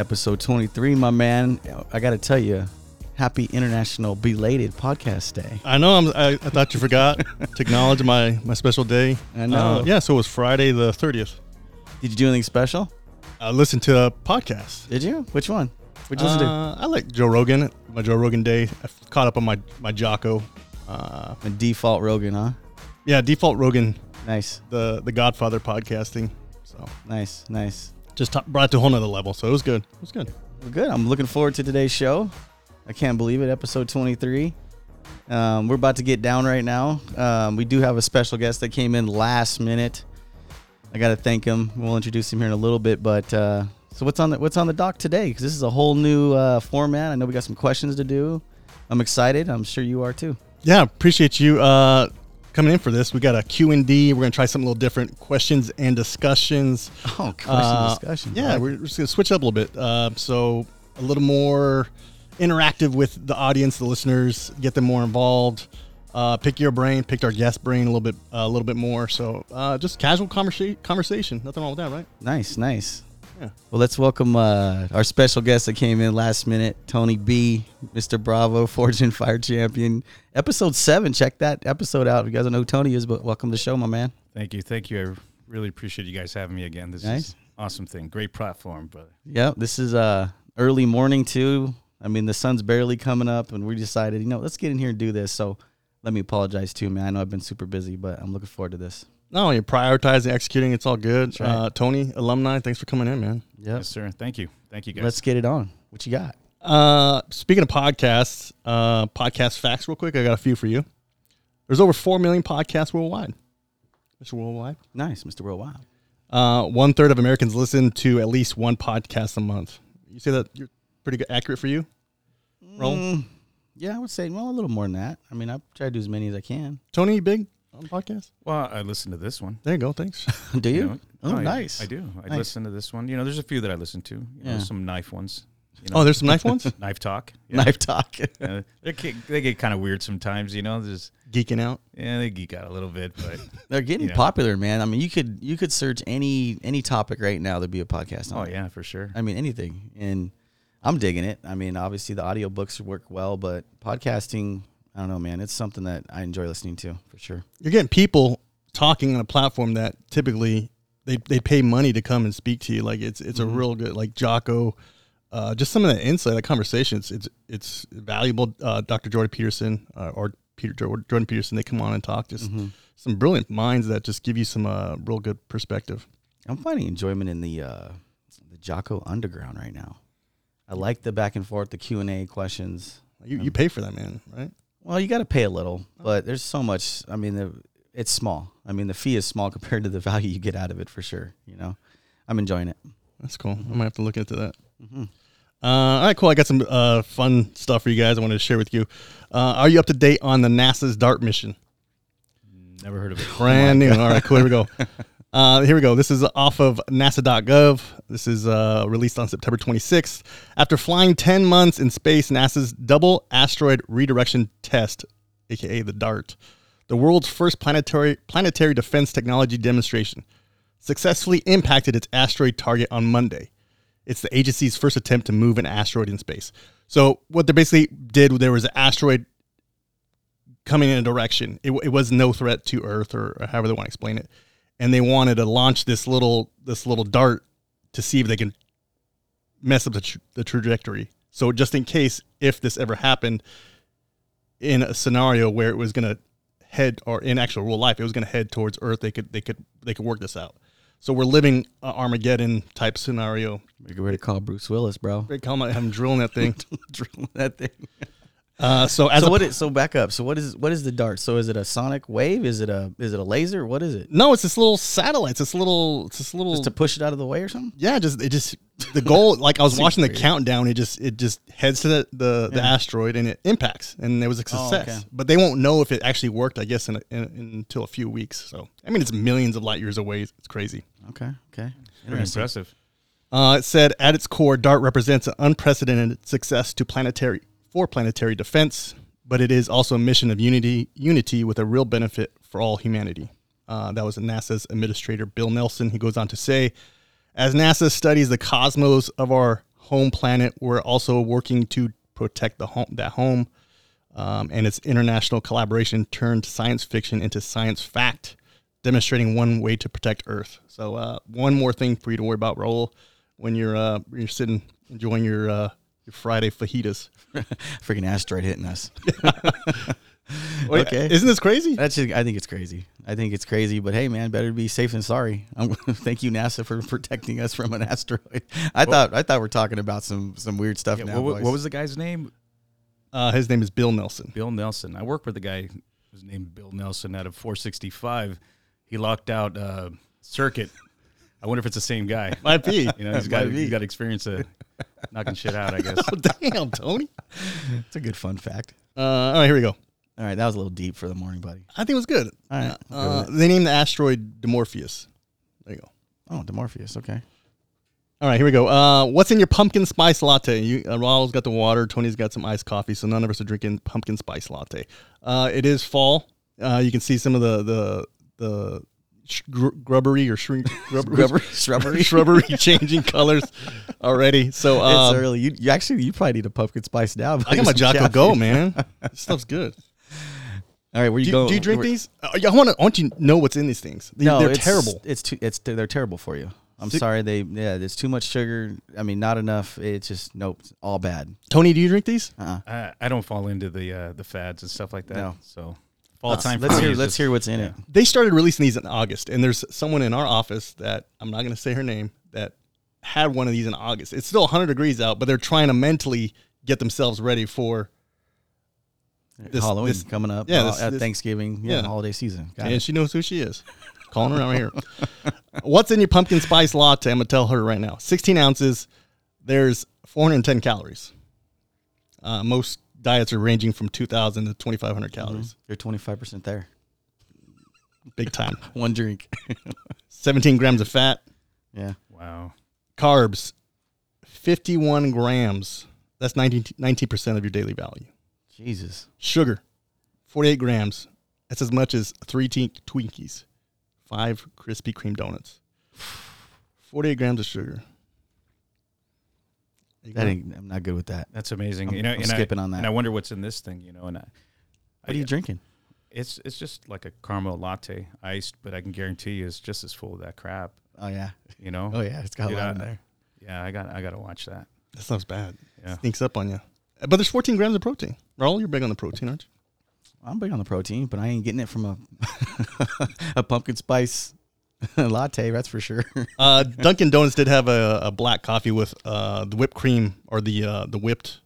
Episode 23, my man. I got to tell you, happy International Belated Podcast Day. I know. I'm, I, I thought you forgot to acknowledge my my special day. I know. Uh, yeah. So it was Friday the 30th. Did you do anything special? I listened to a podcast. Did you? Which one? Which listen to? Uh, I like Joe Rogan. My Joe Rogan day. I caught up on my my Jocko. Uh, A default Rogan, huh? yeah, default Rogan, Nice, the the Godfather podcasting. So nice, nice. Just top, brought it to a whole nother level. So it was good. It was good. Well, good. I'm looking forward to today's show. I can't believe it. Episode 23. Um, we're about to get down right now. Um, we do have a special guest that came in last minute. I got to thank him. We'll introduce him here in a little bit. But uh, so what's on the what's on the dock today? Because this is a whole new uh, format. I know we got some questions to do. I'm excited. I'm sure you are too. Yeah, appreciate you uh, coming in for this. We got a Q and D. We're gonna try something a little different. Questions and discussions. Oh, question Uh, discussion. Yeah, we're just gonna switch up a little bit. Uh, so a little more interactive with the audience, the listeners, get them more involved. Uh, pick your brain, picked our guest brain a little bit, a little bit more. So uh, just casual conversa- conversation. Nothing wrong with that, right? nice, nice. Yeah. Well, let's welcome uh, our special guest that came in last minute, Tony B, Mr. Bravo, Forged in Fire Champion. Episode seven. Check that episode out. If you guys don't know who Tony is, but welcome to the show, my man. Thank you, thank you. I really appreciate you guys having me again. This Nice. is awesome thing. Great platform, brother. Yeah, this is uh early morning too. I mean, the sun's barely coming up, and we decided, you know, let's get in here and do this. So let me apologize too, man. I know I've been super busy, but I'm looking forward to this. No, you're prioritizing, executing. It's all good. right. Uh, Tony, alumni, thanks for coming in, man. Yep. Yes, sir. Thank you, thank you, guys. Let's get it on. What you got? Uh, speaking of podcasts, uh, podcast facts, real quick. I got a few for you. There's over four million podcasts worldwide. Mr. Worldwide. Nice, Mr. Worldwide. Uh, one third of Americans listen to at least one podcast a month. You say that you're pretty good, accurate for you. Raul. Mm, yeah, I would say well a little more than that. I mean, I try to do as many as I can. Tony, you big on podcasts? well, I listened to this one. There you go. Thanks. do you? know, oh, no, I- nice. I, do. I Nice. listen to this one. You know, there's a few that I listen to. You know, Yeah. some knife ones. You know, oh, there's some knife ones. knife talk. Yeah. Knife talk. Uh, they get, they get kind of weird sometimes. You know, there's Geeking out. yeah, they geek out a little bit, but They're getting Yeah. popular, man. I mean, you could you could search any any topic right now. There'd be a podcast. On oh it. yeah, for sure. I mean, anything. And I'm digging it. I mean, obviously the audiobooks work well, but podcasting, I don't know, man. It's something that I enjoy listening to for sure. You're getting people talking on a platform that typically they, they pay money to come and speak to you. Like it's it's a real good like Jocko. Uh, just some of the insight, the conversations. It's it's valuable. Uh, Dr. Jordan Peterson uh, or Peter Jordan Peterson, they come on and talk. Just some brilliant minds that just give you some uh, real good perspective. I'm finding enjoyment in the uh, the Jocko Underground right now. I like the back and forth, the Q and A questions. You, you pay for that, man, right? Well, you got to pay a little, but there's so much. I mean, the, it's small. I mean, the fee is small compared to the value you get out of it for sure. You know, I'm enjoying it. That's cool. I might have to look into that. Uh, all right, cool. I got some uh, fun stuff for you guys. I wanted to share with you. Uh, are you up to date on the NASA's DART mission? Never heard of it. Brand new. All right, cool. Here we go. Uh, here we go. This is off of NASA.gov. This is uh, released on September 26th. After flying 10 months in space, NASA's Double Asteroid Redirection Test, aka the DART, the world's first planetary planetary defense technology demonstration, successfully impacted its asteroid target on Monday. It's the agency's first attempt to move an asteroid in space. So what they basically did, there was an asteroid coming in a direction. It, it was no threat to Earth or, or however they want to explain it, and they wanted to launch this little this little dart to see if they can mess up the, tra- the trajectory. So just in case if this ever happened in a scenario where it was going to head or in actual real life it was going to head towards Earth, they could they could they could work this out. So we're living a Armageddon type scenario. Get ready to call Bruce Willis, bro. Great call, have him drilling that thing. Drill that thing. Uh, so as so a what is so back up? So what is what is the dart? So is it a sonic wave? Is it a is it a laser? What is it? no, it's this little satellite. It's this little. It's this little. Just to push it out of the way or something? yeah, just it just the goal. Like I was Seems watching the weird. countdown. It just it just heads to the the, the asteroid and it impacts, and there was a Oh, success. okay. But they won't know if it actually worked. I guess in, a, in, in until a few weeks. So I mean, it's millions of light years away. It's crazy. Okay, okay. Very impressive. Uh, it said at its core, DART represents an unprecedented success to planetary for planetary defense, but it is also a mission of unity, unity with a real benefit for all humanity. Uh, that was NASA's administrator Bill Nelson. He goes on to say, as NASA studies the cosmos of our home planet. We're also working to protect the home that home, um, and its international collaboration turned science fiction into science fact, demonstrating one way to protect Earth. So uh, one more thing for you to worry about, Raul, when you're uh, you're sitting enjoying your uh, your Friday fajitas. Freaking asteroid hitting us. Wait, Okay. isn't this crazy? That's just, I think it's crazy. I think it's crazy, but hey, man, better be safe than sorry. Um thank you, NASA, for protecting us from an asteroid. I thought I thought we're talking about some some weird stuff Yeah, now. what, what was the guy's name? Uh, his name is Bill Nelson. Bill Nelson. I worked with a guy who's named Bill Nelson out of 465. He locked out uh, circuit. I wonder if it's the same guy. Might be. You know, he's got Might he's got experience of knocking shit out. I guess. oh, damn, Tony. It's a good fun fact. Uh, all right, here we go. All right, that was a little deep for the morning, buddy. I think it was good. All right, Uh, they named the asteroid Dimorpheus. There you go. Oh, Demorpheus. Okay. All right, here we go. Uh, what's in your pumpkin spice latte? You, uh, Raul's got the water. Tony's got some iced coffee. So none of us are drinking pumpkin spice latte. Uh, it is fall. Uh, you can see some of the the the sh- gr- grubbery or shrink grubbery, shrubbery. shrubbery changing colors already. So um, it's early. You, you actually you probably need a pumpkin spice now. I got my Jocko Go, man. This stuff's good. All right, where you Do, go? do you drink where- these? Uh, I want to. I want you to know what's in these things. They, No, they're it's terrible. It's too. It's they're terrible for you. I'm Si- sorry. They yeah. There's too much sugar. I mean, not enough. It's just nope. It's all bad. Tony, do you drink these? Uh-uh. I, I don't fall into the uh, the fads and stuff like that. No. So fall time. Let's hear. Let's hear what's in it. They started releasing these in August, and there's someone in our office that I'm not going to say her name that had one of these in August. It's still 100 degrees out, but they're trying to mentally get themselves ready for. This- Halloween this- coming up. yeah, uh, this- at this- Thanksgiving. Yeah, yeah. holiday season. Got and it. she knows who she is. Calling her out here. What's in your pumpkin spice latte? I'm gonna tell her right now. 16 ounces. There's 410 calories. Uh, most diets are ranging from 2,000 to 2,500 mm-hmm. calories. You're 25 percent there. Big time. One drink. 17 grams of fat. yeah. Wow. Carbs, 51 grams. That's 19 percent of your daily value. Jesus. Sugar, 48 grams. That's as much as three te- Twinkies, five Krispy Kreme donuts. 48 grams of sugar. There you That ain't, I'm not good with that. That's amazing. I'm- you know, I'm and skipping I, on that. And I wonder what's in this thing. You know, and I, What are you drinking? it's it's just like a caramel latte, iced, but I can guarantee you it's just as full of that crap. Oh yeah. You know. Oh yeah. It's got Dude, a lot I- in there. Yeah, I got I got to watch that. That sounds bad. Yeah. Sneaks up on you. But there's 14 grams of protein. Raul, you're big on the protein, aren't you? I'm big on the protein, but I ain't getting it from a a pumpkin spice latte. That's for sure. Uh, Dunkin' Donuts did have a, a black coffee with uh, the whipped cream or the uh, the whipped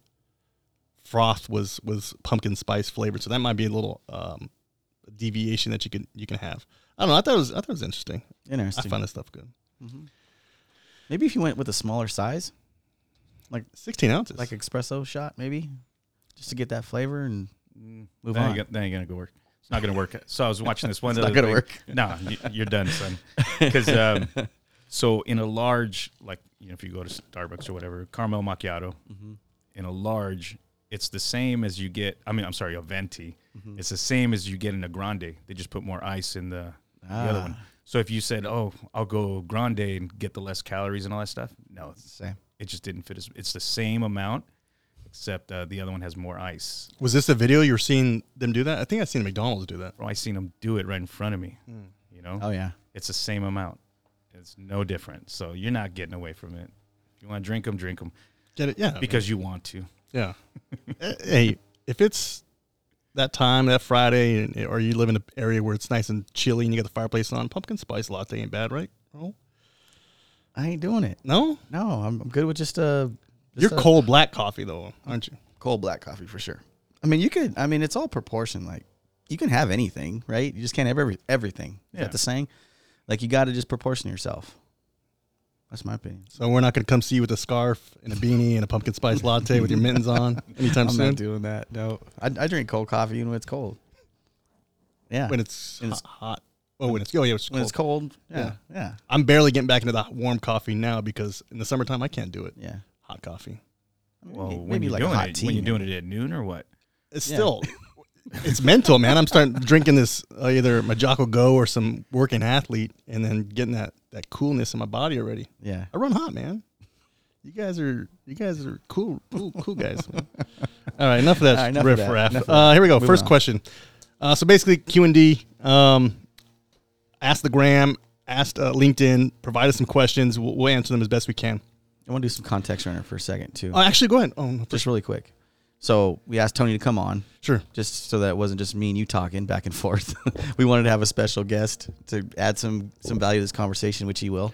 froth was was pumpkin spice flavored. So that might be a little um, deviation that you can you can have. I don't know. I thought it was I thought it was interesting. Interesting. I find this stuff good. Maybe if you went with a smaller size, like 16 ounces. like espresso shot, maybe, just to get that flavor and Mm, Move that on. Ain't, gonna- that ain't gonna go work. It's not gonna work. So I was watching this one. It's not gonna work. No, you, you're done, son. Because um, so in a large, like you know, if you go to Starbucks or whatever, caramel macchiato, Mm-hmm. in a large, it's the same as you get. I mean, I'm sorry, a venti. Mm-hmm. It's the same as you get in a grande. They just put more ice in the, the other one. Ah. So if you said, "Oh, I'll go grande and get the less calories and all that stuff," no, it's, the same. it just didn't fit. As, it's the same amount, except uh, the other one has more ice. was this a video you were seeing them do that? I think I've seen McDonald's do that. Bro, I seen them do it right in front of me. You know, Oh yeah. it's the same amount. It's no different. So you're not getting away from it. If you want to drink them, drink them Get it? Yeah. because you want to. Yeah. Eh, hey, if it's that time, that Friday, or you live in an area where it's nice and chilly and you got the fireplace on, pumpkin spice latte ain't bad, right? Raul? I ain't doing it. No? No, I'm, I'm good with just a. You're a cold black coffee, though, aren't you? cold black coffee for sure. I mean, you could. I mean, it's all proportion. Like you can have anything, right? You just can't have every everything. Is Yeah. that the saying? Like you got to just proportion yourself. That's my opinion. So we're not going to come see you with a scarf and a beanie and a pumpkin spice latte with your mittens on anytime I'm soon. not doing that. No, I, I drink cold coffee even when it's cold. Yeah, when it's, When it's- hot, hot. Oh, when it's oh yeah, it's when cold. it's cold. Yeah, Yeah. yeah, I'm barely getting back into the warm coffee now because in the summertime I can't do it. yeah. Hot coffee. Well, maybe, when maybe you're like doing hot it, tea. when you're doing it at noon or what? It's Yeah. still, it's mental, man. I'm starting drinking this uh, either my Jocko Go or some working athlete, and then getting that that coolness in my body already. Yeah, I run hot, man. You guys are you guys are cool, cool, cool guys. All right, enough of that All right, enough riff that, raff. enough Uh, here we go. Moving First on. question. Uh, so basically, Q and D. Um, ask the gram, asked uh, LinkedIn, provide us some questions. We'll, we'll answer them as best we can. I want to do some context runner for a second too, Oh, actually, go ahead. Oh, no, just really quick. So we asked Tony to come on, sure. just so that it wasn't just me and you talking back and forth. we wanted to have a special guest to add some some value to this conversation, which he will.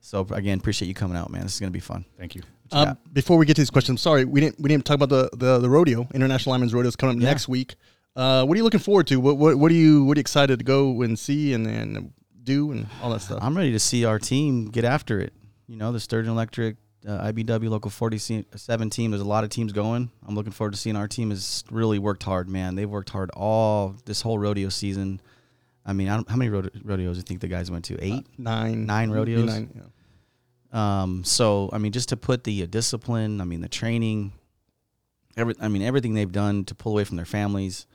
So again, appreciate you coming out, man. This is gonna be fun. Thank you. You Um, before we get to these questions, I'm sorry we didn't we didn't talk about the the, the rodeo. International Lineman's Rodeo is coming up Yeah. next week. Uh, what are you looking forward to? What what what are you what are you excited to go and see and, and do and all that stuff? I'm ready to see our team get after it. You know, the Sturgeon Electric, uh, IBEW Local 47 team. There's a lot of teams going. I'm looking forward to seeing our team has really worked hard, man. They've worked hard all this whole rodeo season. I mean, I don't, how many rode- rodeos do you think the guys went to? Eight. nine Nine rodeos? Nine, yeah. Um, so I mean, just to put the uh, discipline, I mean, the training, every, I mean, everything they've done to pull away from their families,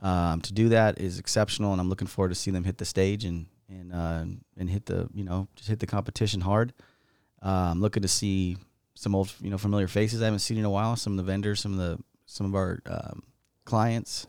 um, to do that is exceptional, and I'm looking forward to seeing them hit the stage and and uh, and hit the you know just hit the competition hard. I'm looking to see some old you know familiar faces I haven't seen in a while. Some of the vendors, some of the some of our um, clients,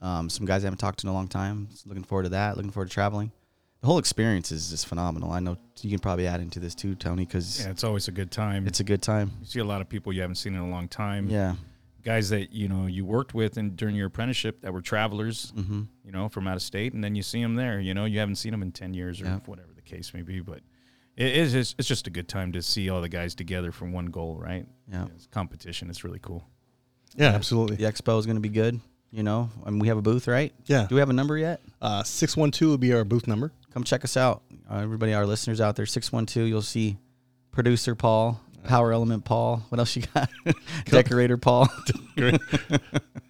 um, some guys I haven't talked to in a long time. So looking forward to that. Looking forward to traveling. The whole experience is just phenomenal. I know you can probably add into this too, Tony, because Yeah, it's always a good time. it's a good time. you see a lot of people you haven't seen in a long time. Yeah. Guys that you know you worked with and during your apprenticeship that were travelers, Mm-hmm. you know, from out of state, and then you see them there. You know, you haven't seen them in ten years or Yeah. whatever the case may be, but it is it's it's just a good time to see all the guys together for one goal, right? Yeah. It's competition. It's really cool. yeah, absolutely. The expo is going to be good. You know, I mean, we have a booth, right? Yeah, Do we have a number yet? uh, six one two will be our booth number. Come check us out. Uh, everybody, our listeners out there, 612, you'll see producer Paul, power element Paul. What else you got? Decorator Paul.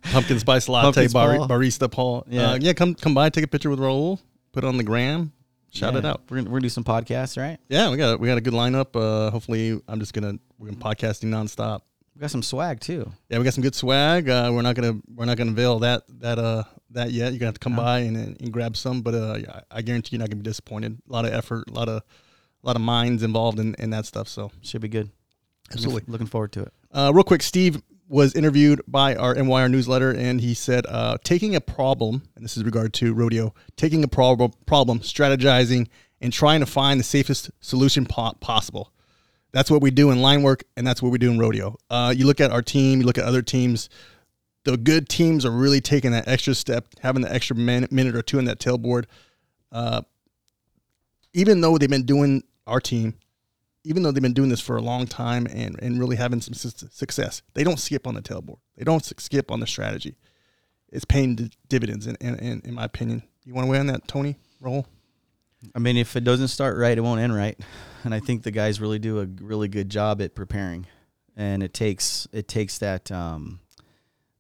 Pumpkin spice latte Pumpkin bar- Paul. barista Paul. Yeah. uh, yeah. Come come by, take a picture with Raul, put it on the gram, shout Yeah. it out. We're going we're gonna do some podcasts, right? Yeah, we got we got a good lineup. Uh, hopefully, I'm just gonna we're gonna podcasting nonstop. We got some swag too. Yeah, we got some good swag. Uh, we're not gonna we're not gonna unveil that that uh that yet. You're gonna have to come No. by and, and grab some, but uh, yeah, I guarantee you're not gonna be disappointed. A lot of effort, a lot of a lot of minds involved in, in that stuff. So Should be good. absolutely. Looking, looking forward to it. Uh, real quick, Steve was interviewed by our MYR newsletter, and he said, uh, taking a problem, and this is regard to rodeo, taking a problem, problem, strategizing, and trying to find the safest solution po- possible. That's what we do in line work, and that's what we do in rodeo. Uh, you look at our team, you look at other teams. The good teams are really taking that extra step, having the extra minute, minute or two in that tailboard. Uh, even though they've been doing our team, even though they've been doing this for a long time and, and really having some success, they don't skip on the tailboard. They don't skip on the strategy. It's paying di- dividends, in, in, in, in my opinion. You want to weigh on that, Tony? Raul. I mean, if it doesn't start right, it won't end right. And I think the guys really do a really good job at preparing. And it takes it takes that um,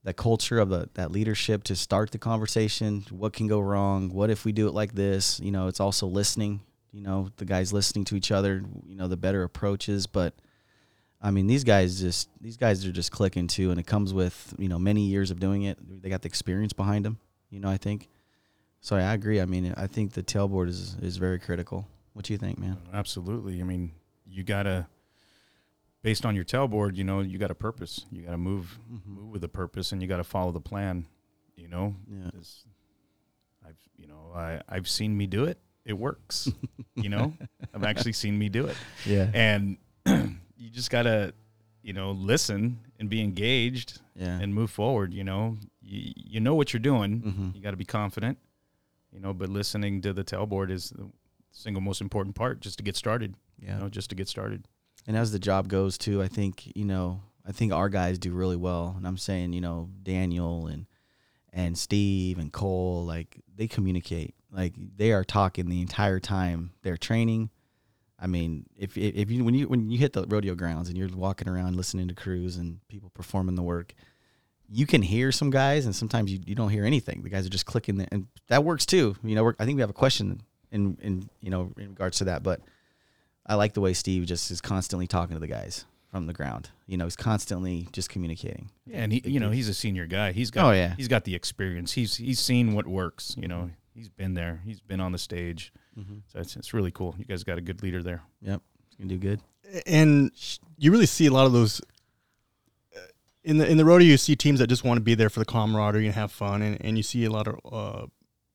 that culture of the, that leadership to start the conversation. What can go wrong? What if we do it like this? You know, it's also listening. You know, the guys listening to each other. You know, the better approaches. But I mean, these guys just these guys are just clicking too, and it comes with you know many years of doing it. They got the experience behind them. You know, I think. So I agree. I mean, I think the tailboard is is very critical. What do you think, man? Absolutely. I mean, you gotta, based on your tailboard, you know, you got a purpose. You got to move, mm-hmm. move with a purpose, and you got to follow the plan. You know, Yeah. I've, you know, I I've seen me do it. It works. you know, I've actually seen me do it, Yeah. and you just gotta, you know, listen and be engaged Yeah. and move forward. You know, you, you know what you're doing. Mhm. You got to be confident. You know, but listening to the tailboard is the single most important part just to get started. Yeah. You know, just to get started. And as the job goes too, I think, you know, I think our guys do really well. And I'm saying, you know, Daniel and and Steve and Cole, like they communicate. Like they are talking the entire time they're training. I mean, if if you when you when you hit the rodeo grounds and you're walking around listening to crews and people performing the work, you can hear some guys and sometimes you, you don't hear anything. The guys are just clicking the, and that works too. You know, we're, I think we have a question in in you know in regards to that, but I like the way Steve just is constantly talking to the guys from the ground. You know, he's constantly just communicating. Yeah, and he, you know, he's a senior guy. He's oh, got, Oh, yeah. he's got the experience. He's he's seen what works. You know, he's been there. He's been on the stage. Mm-hmm. So it's it's really cool. You guys got a good leader there. Yep, he's gonna do good. and you really see a lot of those uh, in the in the rodeo. You see teams that just want to be there for the camaraderie and have fun, and, and you see a lot of uh,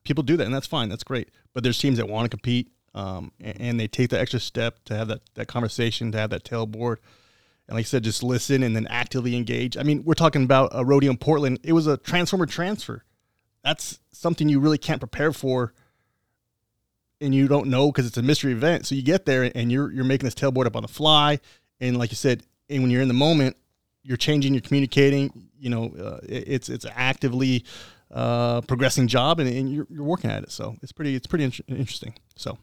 people do that, and that's fine, that's great. But there's teams that want to compete, um, and, and they take the extra step to have that that conversation, to have that tailboard, and like I said, just listen and then actively engage. I mean, we're talking about a rodeo in Portland. It was a transformer transfer. That's something you really can't prepare for and you don't know because it's a mystery event. So you get there and you're you're making this tailboard up on the fly, and like you said, and when you're in the moment, you're changing, you're communicating. You know, uh, it, it's it's actively uh, progressing job, and, and you're, you're working at it. So it's pretty it's pretty in- interesting. So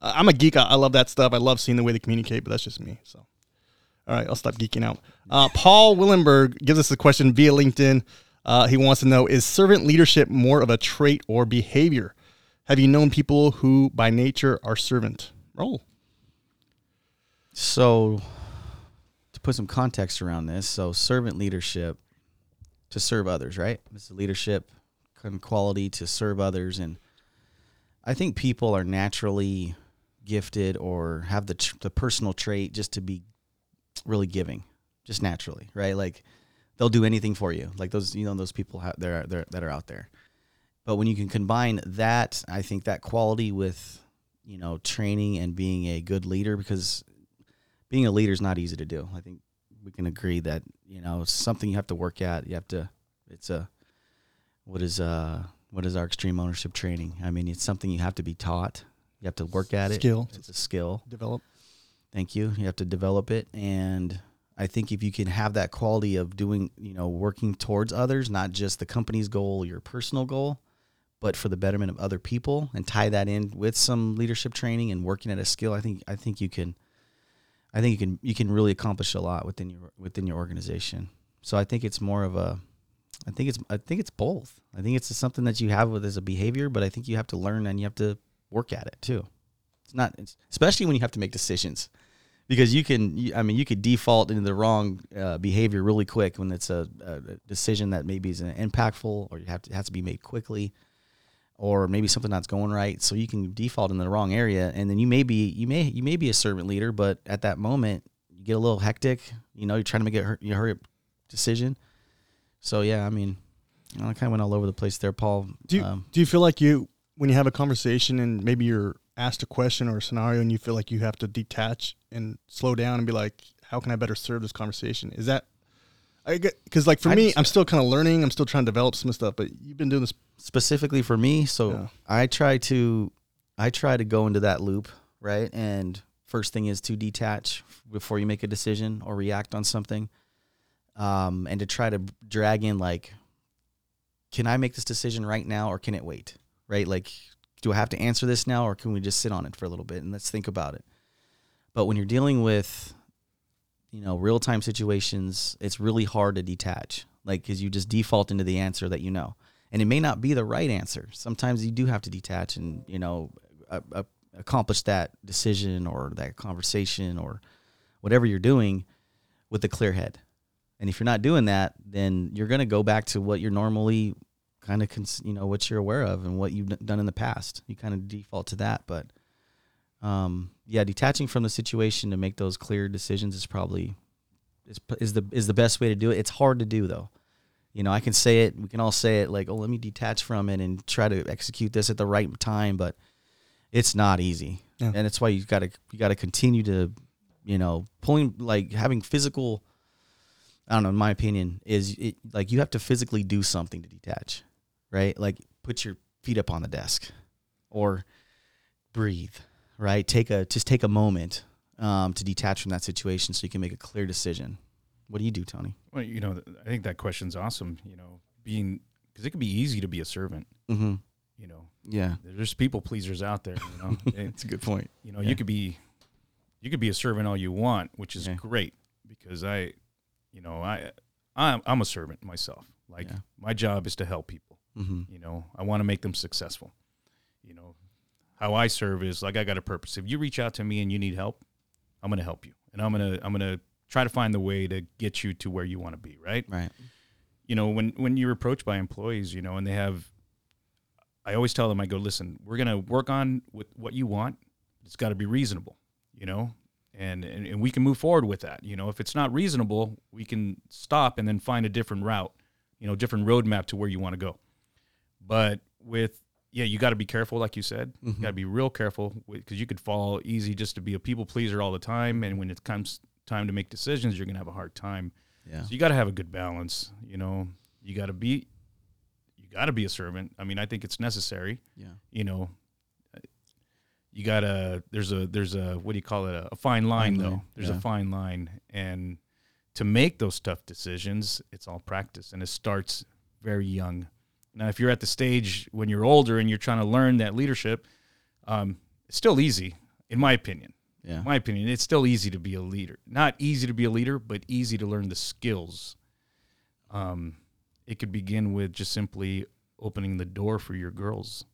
uh, I'm a geek. I, I love that stuff. I love seeing the way they communicate, but that's just me. So. All right, I'll stop geeking out. Uh, Paul Willenberg gives us a question via LinkedIn. Uh, he wants to know Is servant leadership more of a trait or behavior? Have you known people who by nature are servant? Raul. So, to put some context around this, so servant leadership to serve others, right? It's a leadership quality to serve others, and I think people are naturally gifted or have the tr- the personal trait just to be really giving, just naturally, right? Like they'll do anything for you, like those you know those people ha- there that are out there. But when you can combine that, I think that quality with you know training and being a good leader, because being a leader is not easy to do. I think we can agree that you know it's something you have to work at. You have to. It's a what is uh what is our extreme ownership training? I mean, it's something you have to be taught. You have to work at it. Skill. It's a skill. Develop. Thank you. You have to develop it, and I think if you can have that quality of doing, you know, working towards others, not just the company's goal, your personal goal, but for the betterment of other people, and tie that in with some leadership training and working at a skill, I think I think you can, I think you can you can really accomplish a lot within your within your organization. So I think it's more of a, I think it's I think it's both. I think it's something that you have with as a behavior, but I think you have to learn and you have to work at it too. It's not, it's, especially when you have to make decisions because you can i mean you could default into the wrong uh, behavior really quick when it's a, a decision that maybe is impactful or you have to it has to be made quickly or maybe something that's going right. So you can default in the wrong area and then you may be you may you may be a servant leader but at that moment you get a little hectic you know you're trying to make a you hurry up decision. So yeah i mean i kind of went all over the place there paul. Do you, um, do you feel like you, when you have a conversation and maybe you're asked a question or a scenario and you feel like you have to detach and slow down and be like, how can I better serve this conversation? Is that, I get, cause like for I'd me, I'm still kind of learning. I'm still trying to develop some stuff, but you've been doing this. specifically for me so Yeah. i try to i try to go into that loop right and first thing is to detach before you make a decision or react on something um, and to try to drag in like can i make this decision right now or can it wait right like do i have to answer this now or can we just sit on it for a little bit and let's think about it but when you're dealing with you know real-time situations it's really hard to detach like because you just default into the answer that you know. And it may not be the right answer. Sometimes you do have to detach and you know a, a, accomplish that decision or that conversation or whatever you're doing with a clear head. And if you're not doing that then you're going to go back to what you're normally kind of cons- you know what you're aware of and what you've done in the past. You kind of default to that but um, yeah detaching from the situation to make those clear decisions is probably is, is the is the best way to do it. It's hard to do though. You know i can say it we can all say it like oh let me detach from it and try to execute this at the right time but it's not easy. Yeah. and it's why you got to you got to continue to you know pulling like having physical i don't know in my opinion is it like you have to physically do something to detach right? Like put your feet up on the desk or breathe right take a just take a moment um, to detach from that situation so you can make a clear decision what do you do tony Well, you know, I think that question's awesome. You know, being because it can be easy to be a servant. mm-hmm. You know, yeah there's people pleasers out there. You know, that's a good point you know, Yeah. you could be, you could be a servant all you want, which is Yeah. great because I, you know, I, I'm, I'm a servant myself. Like Yeah. my job is to help people. mm-hmm. You know, I want to make them successful. You know, how I serve is like I got a purpose. If you reach out to me and you need help, I'm going to help you, and I'm going to I'm going to try to find the way to get you to where you want to be. Right. right You know, when when you're approached by employees, you know, and they have, I always tell them, I go, listen, we're going to work on with what you want. It's got to be reasonable. You know, and, and and we can move forward with that. You know, if it's not reasonable, we can stop and then find a different route. You know, different roadmap to where you want to go. But with yeah, you got to be careful, like you said. You got to mm-hmm. be real careful because you could fall easy just to be a people pleaser all the time, and when it comes time to make decisions, you're gonna have a hard time. Yeah. So you got to have a good balance. You know, you got to be, you got to be a servant. I mean, I think it's necessary. Yeah. You know, uh, you got to. There's a there's a what do you call it? A, fine line Fine though. line, There's yeah. a fine line, and to make those tough decisions, it's all practice, and it starts very young. Now, if you're at the stage when you're older and you're trying to learn that leadership, um, it's still easy, in my opinion Yeah. my opinion, it's still easy to be a leader. Not easy to be a leader, but easy to learn the skills. Um, it could begin with just simply opening the door for your girls.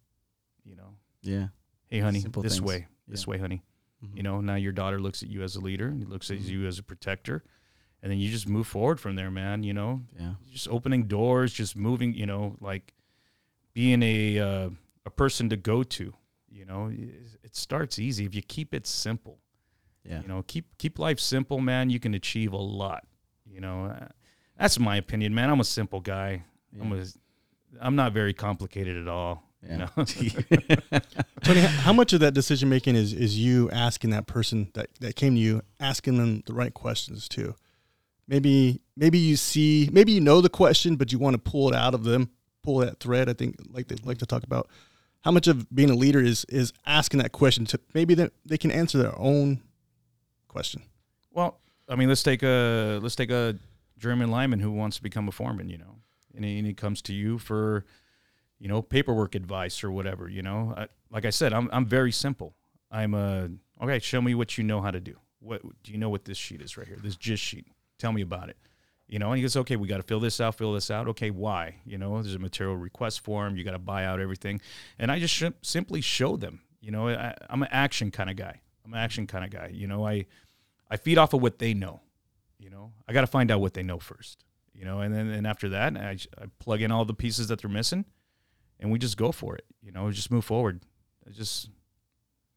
You know, Yeah. hey, honey, Simple this things. way, this Yeah. way, honey. Mhm. You know, now your daughter looks at you as a leader, and looks at Mhm. you as a protector, and then you just move forward from there, man. You know, Yeah. just opening doors, just moving. You know, like being a uh, a person to go to. You know, it starts easy if you keep it simple. Yeah. You know, keep keep life simple, man. You can achieve a lot. You know, Uh, that's my opinion, man. I'm a simple guy. I'm a, I'm not very complicated at all. Yeah. You know? Tony, how much of that decision making is is you asking that person that, that came to you, asking them the right questions too? Maybe maybe you see maybe you know the question, but you want to pull it out of them, pull that thread. I think like they like to talk about how much of being a leader is is asking that question to maybe that they can answer their own question. well, I mean, let's take a let's take a journeyman lineman who wants to become a foreman. You know, and he, and he comes to you for you know paperwork advice or whatever. You know, I, like I said, I'm I'm very simple. I'm a okay. Show me what you know how to do. What do you know what this sheet is right here? This gist sheet. Tell me about it. You know, and he goes, okay, we got to fill this out, fill this out. Okay, why? You know, there's a material request form. You got to buy out everything, and I just sh- simply show them. You know, I, I'm an action kind of guy. I'm an action kind of guy. You know, I I feed off of what they know. You know, I got to find out what they know first. You know, and then and after that, I plug in all the pieces that they're missing, and we just go for it. You know, just move forward. It's just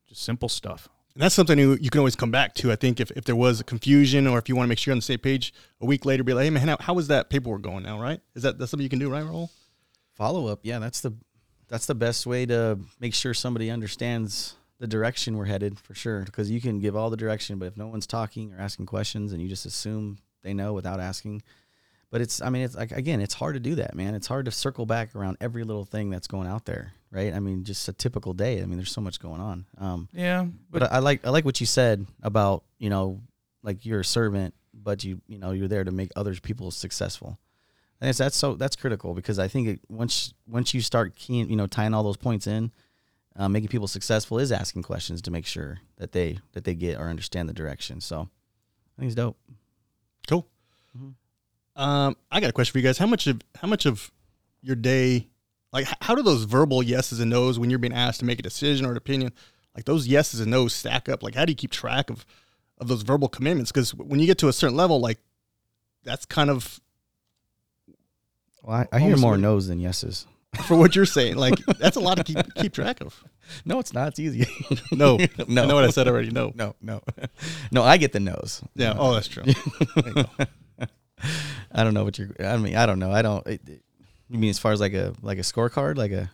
just simple stuff. And that's something you, you can always come back to. I think if, if there was a confusion or if you want to make sure you're on the same page a week later, be like, hey man, how, how was that paperwork going now? Right? Is that that's something you can do, right, Raul? follow up yeah that's the that's the best way to make sure somebody understands the direction we're headed for sure because you can give all the direction but if no one's talking or asking questions and you just assume they know without asking but it's i mean it's like again it's hard to do that man it's hard to circle back around every little thing that's going out there right i mean just a typical day i mean there's so much going on um Yeah, but I I like I like what you said about you know like you're a servant, but you you know you're there to make other people successful. And it's, that's so that's critical because I think it, once once you start keying you know tying all those points in, uh, making people successful is asking questions to make sure that they that they get or understand the direction. So I think it's dope. Cool. Mhm. Um, I got a question for you guys. How much of how much of your day, like, how do those verbal yeses and nos when you're being asked to make a decision or an opinion, like those yeses and nos stack up? Like, how do you keep track of of those verbal commitments? Because when you get to a certain level, like, that's kind of Well, I, I hear more what- no's than yeses. for what you're saying. Like, that's a lot to keep keep track of. No, it's not. It's easy. No, no, I know what I said already. No, No, no, no. I get the no's. yeah. Oh, that's true. There you go. I don't know what you're. I mean, I don't know. I don't. It, it- you mean as far as like a like a scorecard, like a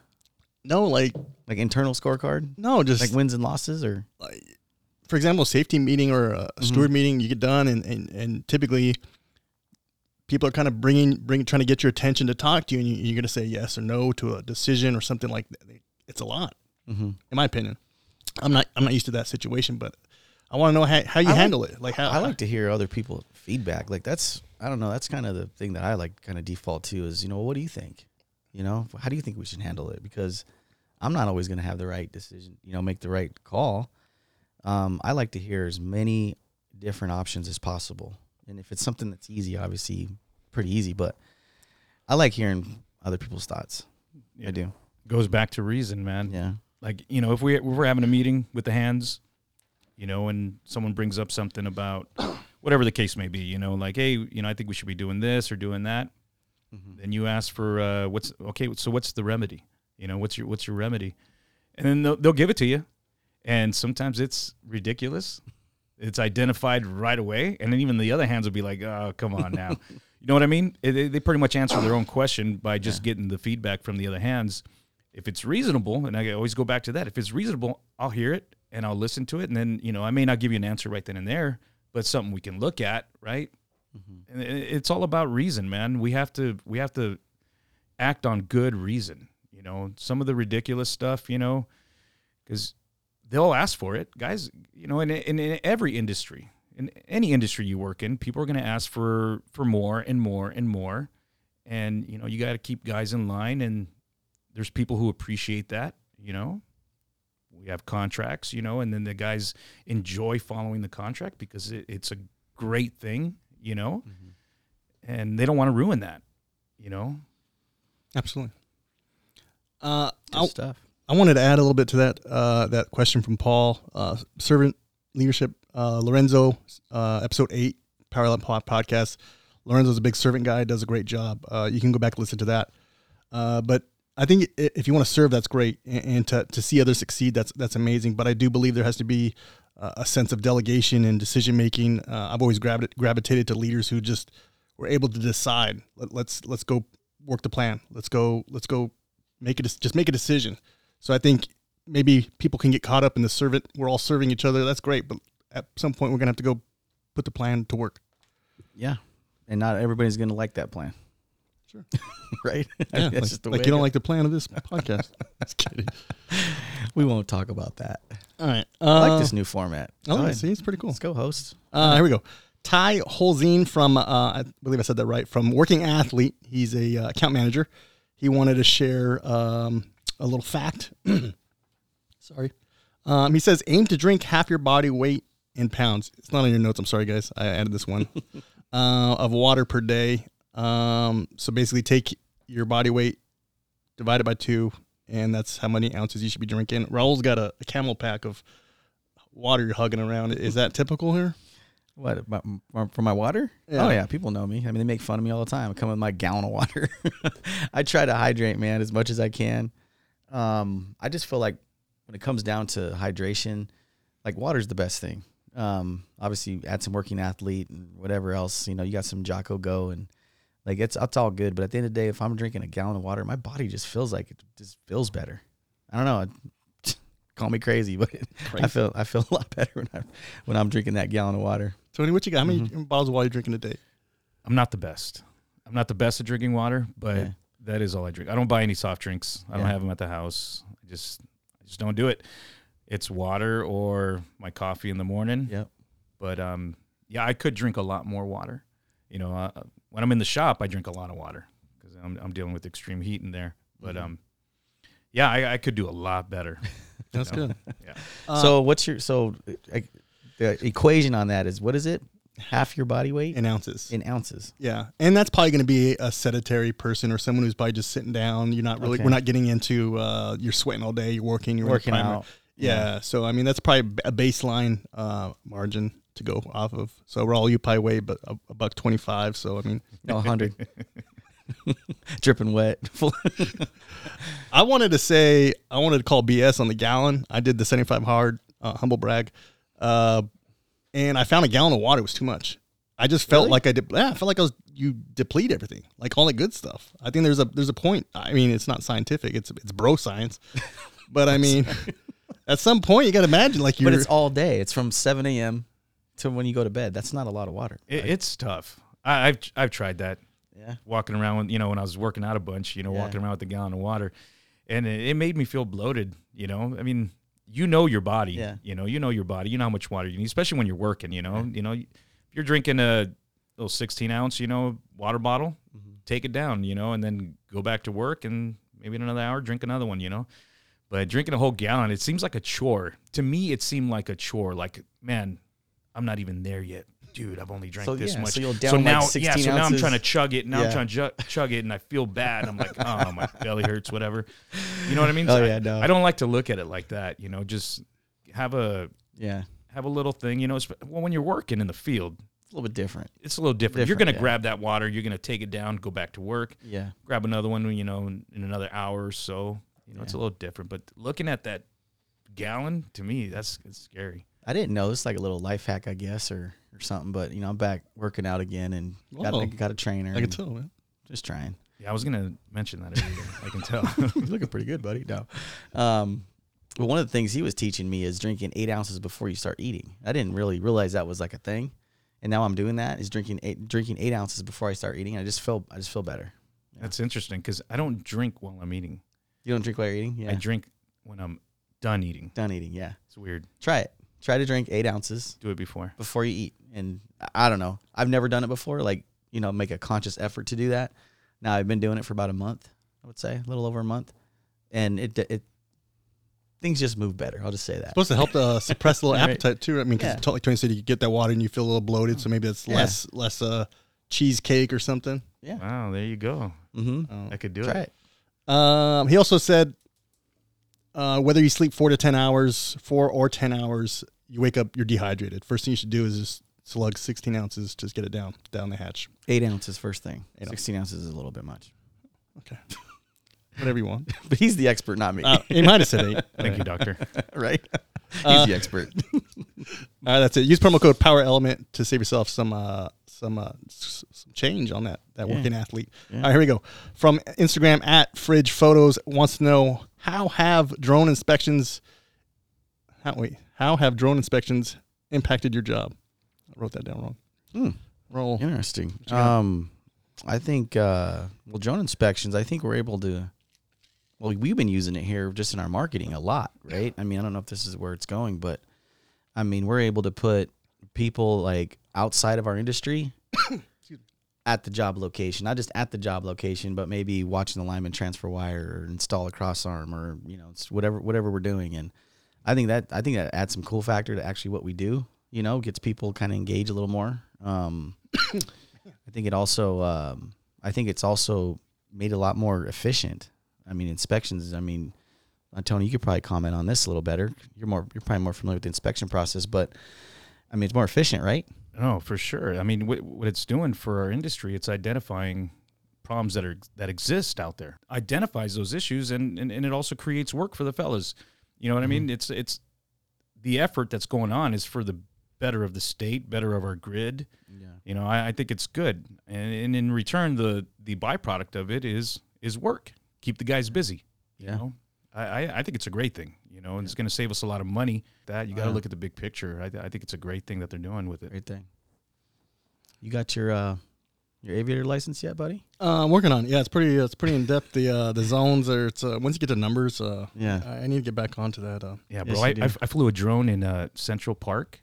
No, like like internal scorecard, no, just like wins and losses, or like, for example, a safety meeting or a, a steward meeting, you get done, and, and, and typically people are kind of bringing, bring, trying to get your attention to talk to you, and you, you're going to say yes or no to a decision or something like that. It's a lot, mm-hmm. in my opinion. I'm not, I'm not used to that situation, but I want to know how, how you I like- handle it. Like how I like to hear other people feedback. Like that's I don't know. That's kind of the thing that I like kind of default to is you know what do you think? You know how do you think we should handle it? Because I'm not always going to have the right decision. You know, make the right call. Um, I like to hear as many different options as possible, and if it's something that's easy, obviously pretty easy. But I like hearing other people's thoughts. Yeah. I do. Goes back to reason, man. Yeah. like you know if we if we're having a meeting with the hands you know and someone brings up something about whatever the case may be you know like hey you know i think we should be doing this or doing that Mm-hmm. then you ask for uh, what's okay so what's the remedy you know what's your what's your remedy and then they'll, they'll give it to you and sometimes it's ridiculous It's identified right away, and then even the other hands will be like, "Oh, come on now." you know what I mean? They, they pretty much answer their own question by just getting the feedback from the other hands. If it's reasonable, and I always go back to that. If it's reasonable, I'll hear it and I'll listen to it, and then you know I may not give you an answer right then and there, but something we can look at, right? Mm-hmm. And it's all about reason, man. We have to we have to act on good reason. You know, some of the ridiculous stuff, you know, because they'll ask for it, guys. You know, in, in in every industry, in any industry you work in, people are going to ask for for more and more and more, and you know, you got to keep guys in line. And there's people who appreciate that. You know, we have contracts, you know, and then the guys enjoy following the contract because it, it's a great thing, you know, and they don't want to ruin that, you know. Absolutely. Uh, Good stuff. I wanted to add a little bit to that uh, that question from Paul. Uh, servant leadership, uh, Lorenzo, uh, episode eight, Power Up Pod podcast. Lorenzo's a big servant guy, does a great job. Uh, you can go back and listen to that. Uh, but I think if you want to serve, that's great, and, to, to see others succeed, that's that's amazing. But I do believe there has to be a sense of delegation and decision making. Uh, I've always gravi- gravitated to leaders who just were able to decide. Let, let's let's go work the plan. Let's go let's go make it just make a decision. So I think maybe people can get caught up in the servant. We're all serving each other. That's great, but at some point we're gonna have to go put the plan to work. Yeah. And not everybody's to like that plan. Sure. right? I Yeah, mean, that's like, just the like way you don't like the plan of this podcast. Just kidding. We won't talk about that. All right. I like Uh, this new format. Oh, Go ahead. see, it's pretty cool. Let's go, host. Uh, here we go. Ty Holzine from, uh, I believe I said that right, from Working Athlete. He's a uh, account manager. He wanted to share um, a little fact. sorry. Um, he says, aim to drink half your body weight in pounds. It's not on your notes. I'm sorry, guys. I added this one uh, of water per day. Um, so basically, take your body weight, divide it by two, and that's how many ounces you should be drinking. Raul's got a, a CamelBak of water you're hugging around. Is that typical here? What about for- my water? Yeah. Oh yeah, people know me. I mean, they make fun of me all the time. I come with my gallon of water. I try to hydrate, man, as much as I can. Um, I just feel like when it comes down to hydration, like water's the best thing. Um, obviously, add some working athlete and whatever else. You know, you got some Jocko Go and like it's it's all good. But at the end of the day, if I'm drinking a gallon of water, my body just feels like it just feels better. I don't know. Call me crazy, but I feel I feel a lot better when I when I'm drinking that gallon of water. Tony, what you got? How many Mm-hmm. bottles of water you drinking a day? I'm not the best. I'm not the best at drinking water, but Okay. that is all I drink. I don't buy any soft drinks. I don't have them at the house. I just I just don't do it. It's water or my coffee in the morning. Yep. But um, yeah, I could drink a lot more water. You know, uh, when I'm in the shop, I drink a lot of water because I'm, I'm dealing with extreme heat in there. But Mm-hmm. um, yeah, I, I could do a lot better. That's No. good. Yeah, Uh, so what's your so uh, the equation on that is what is it? Half your body weight in ounces. in ounces. yeah, and that's probably going to be a sedentary person or someone who's probably just sitting down. You're not really. Okay. We're not getting into. Uh, you're sweating all day. You're working. You're Working primer. out. Yeah, So I mean, that's probably a baseline uh, margin to go off of. So Raul, you probably weigh but a, a buck twenty five. So I mean, No, hundred. Dripping wet. I wanted to say I wanted to call BS on the gallon. I did the 75 hard, uh, humble brag, uh, and I found a gallon of water was too much. I just felt Really? like I did. Yeah, I felt like I was you deplete everything, like all the good stuff. I think there's a there's a point. I mean, it's not scientific. It's it's bro science, but I mean, at some point you got to imagine like you're. but it's all day. It's from seven a.m. to when you go to bed. That's not a lot of water. it, it's tough. I, I've I've tried that. Yeah. walking around with you know when I was working out a bunch, you know, Yeah. walking around with a gallon of water, and it, it made me feel bloated. You know, I mean, you know your body. Yeah. You know, you know your body. You know how much water you need, especially when you're working. You know, you know, if you're drinking a little 16 ounce, you know, water bottle, Mm-hmm. take it down. You know, and then go back to work, and maybe in another hour drink another one. You know. But drinking a whole gallon, it seems like a chore. To me, it seemed like a chore. Like, man, I'm not even there yet. Dude, I've only drank So, this yeah, much. so you'll down, like, now, 16 yeah, so now I'm trying to chug it. Now Yeah. I'm trying to ju- chug it, and I feel bad. I'm like, oh, my belly hurts, whatever. You know what I mean? Oh, I- yeah, no. I don't like to look at it like that. You know, just have a Yeah. have a little thing. You know, well, when you're working in the field, It's a little bit different. it's a little different. you're gonna yeah. grab that water. You're gonna take it down, go back to work, Yeah. grab another one. You know, in, in another hour or so. You know, it's a little different. But looking at that gallon to me, that's it's scary. I didn't know. It's like a little life hack, I guess, or or something. But you know, I'm back working out again and got, Whoa. got a trainer. I can and tell, man. Just trying. Yeah, I was gonna mention that earlier. I can tell. You're looking pretty good, buddy. No. Um, but one of the things he was teaching me is drinking eight ounces before you start eating. I didn't really realize that was like a thing, and now I'm doing that. Is drinking eight drinking eight ounces before I start eating. I just feel I just feel better. That's interesting because I don't drink while I'm eating. You don't drink while you're eating. Yeah. I drink when I'm done eating. Done eating. Yeah. It's weird. Try it. Try to drink eight ounces Do it before. before you eat. And I don't know. I've never done it before. Like you know, make a conscious effort to do that. Now I've been doing it for about a month. I would say a little over a month, and it it things just move better. I'll just say that. supposed to help uh, suppress a little Right. appetite too. I mean, because Yeah. like Tony said, you get that water and you feel a little bloated, so maybe it's Yeah. less less uh, cheesecake or something. Yeah. Wow, there you go. Mm-hmm. Oh. I could do Try it. it. Um, he also said uh, whether you sleep four to ten hours, four or ten hours, you wake up, you're dehydrated. First thing you should do is just slug 16 ounces, just get it down down the hatch. Eight ounces first thing. Eight Sixteen ounces is a little bit much. Okay, whatever you want. But he's the expert, not me. Uh, he might have said eight. Thank you, doctor. right? he's Uh, the expert. All right, that's it. Use promo code Power Element to save yourself some uh, some uh, s- some change on that that Yeah. working athlete. Yeah. All right, here we go. From Instagram at Fridge Photos wants to know how have drone inspections how wait how have drone inspections impacted your job? I wrote that down wrong. Hmm. Raul. Interesting. Um, I think uh, well, drone inspections. I think we're able to. Well, we've been using it here just in our marketing a lot, right? I mean, I don't know if this is where it's going, but I mean, we're able to put people like outside of our industry at the job location, not just at the job location, but maybe watching the lineman transfer wire or install a cross arm or you know, it's whatever whatever we're doing. And I think that I think that adds some cool factor to actually what we do. You know, gets people kind of engaged a little more. Um, I think it also, um, I think it's also made a lot more efficient. I mean, inspections. I mean, uh, Tony, you could probably comment on this a little better. You're more, you're probably more familiar with the inspection process, but I mean, it's more efficient, right? No, for sure. I mean, what, what it's doing for our industry, it's identifying problems that are that exist out there, identifies those issues, and and, and it also creates work for the fellas. You know what I mean? It's it's the effort that's going on is for the better of the state, better of our grid. Yeah. You know, I, I think it's good, and, and in return, the the byproduct of it is is work. Keep the guys busy. You Yeah. know, I I, I think it's a great thing. You know, and it's going to save us a lot of money. That you got to Yeah. look at the big picture. I, I think it's a great thing that they're doing with it. Great thing. You got your uh, your aviator license yet, buddy? Uh, I'm working on it. Yeah, it's pretty. It's pretty in depth. The uh, the zones are. It's uh, once you get the numbers. Uh, Yeah. I I need to get back onto that. Uh, Yeah, bro. you I. I, I flew a drone in uh, Central Park.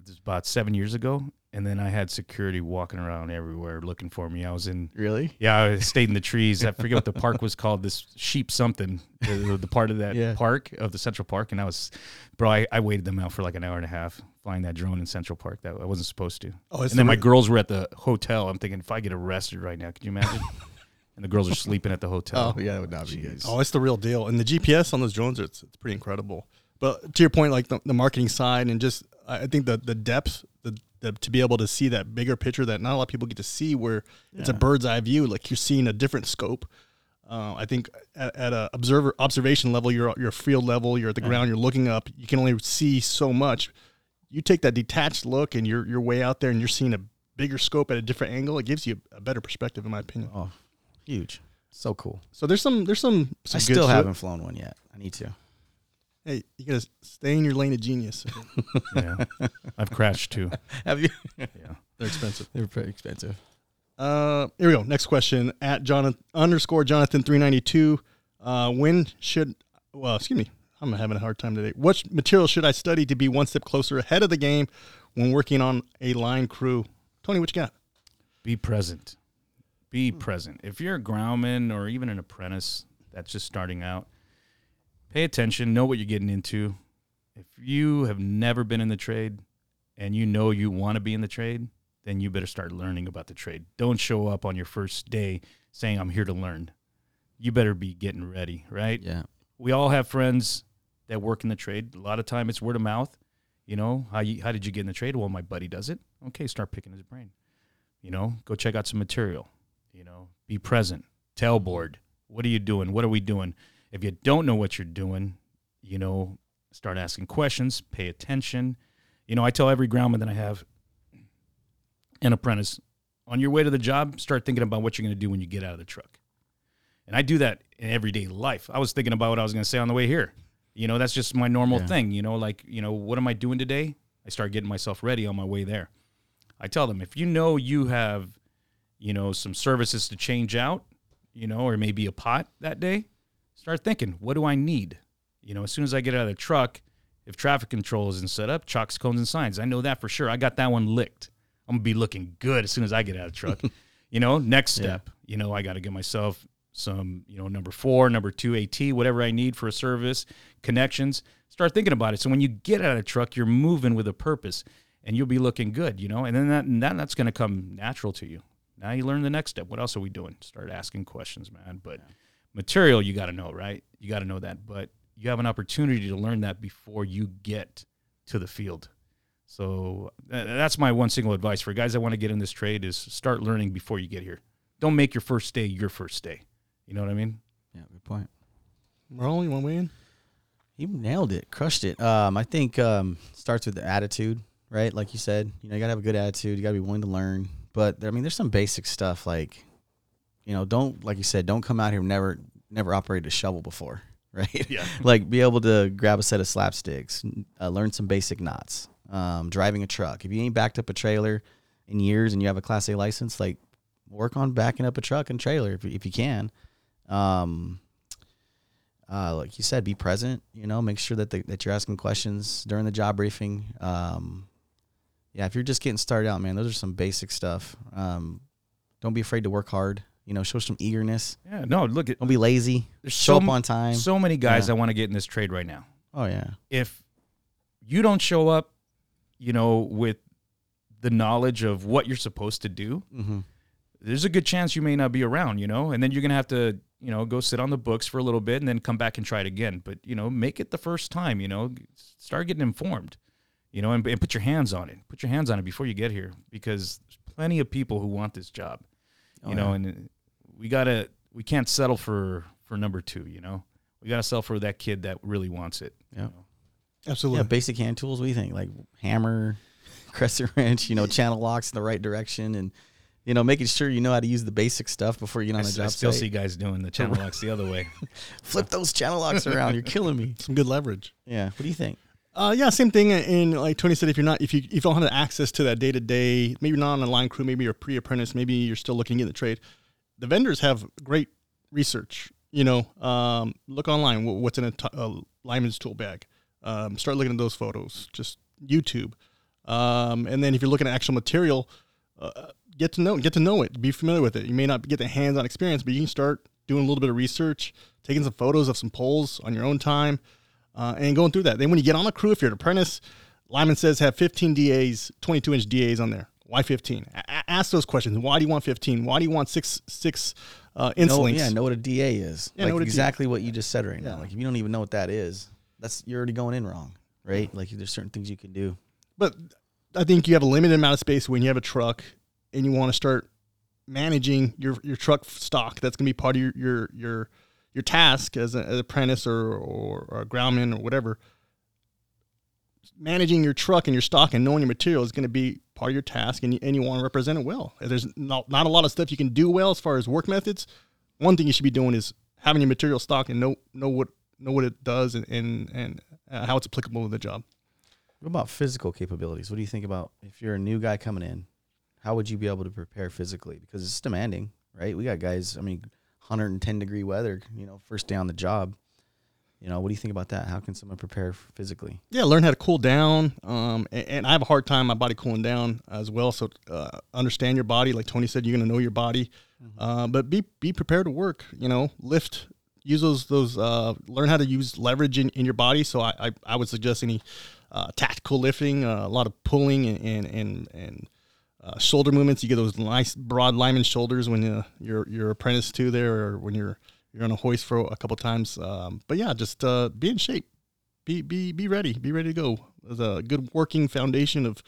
It was about seven years ago, and then I had security walking around everywhere looking for me. I was in, Really? yeah, I stayed in the trees. I forget what the park was called. This sheep something, the, the part of that Yeah. park of the Central Park, and I was, bro. I, I waited them out for like an hour and a half flying that drone in Central Park. That I wasn't supposed to. oh, and then the my girls were at the hotel. I'm thinking if I get arrested right now, could you imagine? and the girls are sleeping at the hotel. Oh, yeah, that would not be good. Oh, it's the real deal. And the GPS on those drones, it's, it's pretty incredible. But to your point, like the, the marketing side and just, I think the, the depth, the, the to be able to see that bigger picture that not a lot of people get to see, where it's a bird's eye view, like you're seeing a different scope. Uh, I think at, at a observer observation level, you're you're field level, you're at the ground, you're looking up. You can only see so much. You take that detached look, and you're you're way out there, and you're seeing a bigger scope at a different angle. It gives you a better perspective, in my opinion. Oh, huge. So cool. So there's some there's some. some I good still haven't flown one yet. I need to. Hey, you gotta stay in your lane of genius. yeah, I've crashed too. Have you? Yeah. They're expensive. They're pretty expensive. Uh, here we go. Next question at Jonathan underscore Jonathan three ninety two. Uh, when should? Well, excuse me. I'm having a hard time today. What material should I study to be one step closer ahead of the game when working on a line crew? Tony, what you got? be present. Be present. If you're a groundman or even an apprentice that's just starting out, pay attention, know what you're getting into. If you have never been in the trade and you know you want to be in the trade, then you better start learning about the trade. Don't show up on your first day saying, I'm here to learn. You better be getting ready, right? Yeah. we all have friends that work in the trade. A lot of time it's word of mouth. You know, how you how did you get in the trade? Well, my buddy does it. Okay, start picking his brain. You know, go check out some material. You know, be present. Tailboard. What are you doing? What are we doing? If you don't know what you're doing, you know, start asking questions, pay attention. You know, I tell every groundman that I have an apprentice on your way to the job, start thinking about what you're going to do when you get out of the truck. And I do that in everyday life. I was thinking about what I was going to say on the way here. You know, that's just my normal Yeah. thing. You know, like, you know, what am I doing today? I start getting myself ready on my way there. I tell them, if you know you have, you know, some services to change out, you know, or maybe a pot that day, start thinking, what do I need? You know, as soon as I get out of the truck, if traffic control isn't set up, chocks, cones, and signs. I know that for sure. I got that one licked. I'm gonna be looking good as soon as I get out of the truck. you know, next Yeah. step. You know, I got to get myself some, you know, number four, number two AT, whatever I need for a service, connections. Start thinking about it. So when you get out of the truck, you're moving with a purpose, and you'll be looking good. You know, and then that and then that's gonna come natural to you. Now you learn the next step. What else are we doing? Start asking questions, man. But material, you got to know, right? You got to know that. But you have an opportunity to learn that before you get to the field. So that's my one single advice for guys that want to get in this trade is start learning before you get here. Don't make your first day your first day. You know what I mean? Yeah, good point. Merle, you want to weigh in? He nailed it, crushed it. Um, I think um, starts with the attitude, right? Like you said, you know, you gotta have a good attitude. You gotta be willing to learn. But I mean, there's some basic stuff like, you know, don't like you said, don't come out here never never operated a shovel before, right? Yeah. like be able to grab a set of slapsticks, uh, learn some basic knots. Um, driving a truck. If you ain't backed up a trailer in years and you have a Class A license, like work on backing up a truck and trailer if, if you can. Um, uh, like you said, be present. You know, make sure that the, that you're asking questions during the job briefing. Um, yeah, if you're just getting started out, man, those are some basic stuff. Um, don't be afraid to work hard. You know, show some eagerness. Yeah. No, look at Don't be lazy. Show so, up on time. so many guys Yeah. that want to get in this trade right now. oh yeah, If you don't show up, you know, with the knowledge of what you're supposed to do, mm-hmm. there's a good chance you may not be around, you know, and then you're gonna have to, you know, go sit on the books for a little bit and then come back and try it again. But you know, make it the first time, you know, start getting informed, you know, and, and put your hands on it. Put your hands on it before you get here, because there's plenty of people who want this job, oh, you Oh, know, yeah. and we gotta, we can't settle for for number two, you know, we gotta settle for that kid that really wants it. you Yeah. know. Absolutely. yeah, basic hand tools. What do you think? Like hammer, crescent wrench. You know, channel locks in the right direction, and you know, making sure you know how to use the basic stuff before you get I, on the s- job I still site. see guys doing the channel locks the other way. Flip those channel locks around. You're killing me. Some good leverage. Yeah. What do you think? Uh, yeah, same thing. And like Tony said, if you're not, if you if you don't have access to that day to day, maybe you're not on a line crew, maybe you're pre-apprentice, maybe you're still looking in the trade. The vendors have great research. You know, um, look online. What's in a, t- a lineman's tool bag? Um, start looking at those photos. Just YouTube, um, and then if you're looking at actual material, uh, get to know get to know it. Be familiar with it. You may not get the hands-on experience, but you can start doing a little bit of research, taking some photos of some poles on your own time uh, and going through that. Then when you get on a crew, if you're an apprentice, Lyman says have 15 DAs, 22 inch DAs on there. Why 15? A- ask those questions. Why do you want 15? Why do you want six six uh, Know, yeah, know what a DA is. Yeah, like what a DA exactly what you just said right now. Like if you don't even know what that is, that's you're already going in wrong, right? Like there's certain things you can do. But I think you have a limited amount of space when you have a truck and you want to start managing your your truck stock. That's going to be part of your your your, your task as, a, an apprentice or, or or a groundman or whatever. Managing your truck and your stock and knowing your material is going to be part of your task, and you, and you want to represent it well. There's not, not a lot of stuff you can do well as far as work methods. One thing you should be doing is having your material stock and know know what know what it does and and, and uh, how it's applicable to the job. What about physical capabilities? What do you think about if you're a new guy coming in? How would you be able to prepare physically? Because it's demanding, right? We got guys. I mean, 110 degree weather. You know, first day on the job. You know, what do you think about that? How can someone prepare physically? yeah, learn how to cool down. Um, and, and I have a hard time my body cooling down as well. So uh, understand your body, like Tony said, you're gonna know your body, uh, but be be prepared to work. You know, lift, use those those. Uh, learn how to use leverage in, in your body. So I, I, I would suggest any uh, tactical lifting, uh, a lot of pulling and and and. and uh, shoulder movements, you get those nice broad lineman shoulders when uh, you're you're apprentice to there, or when you're you're on a hoist for a couple times. Um, but yeah, just uh, be in shape be be be ready. Be ready to go. A good working foundation of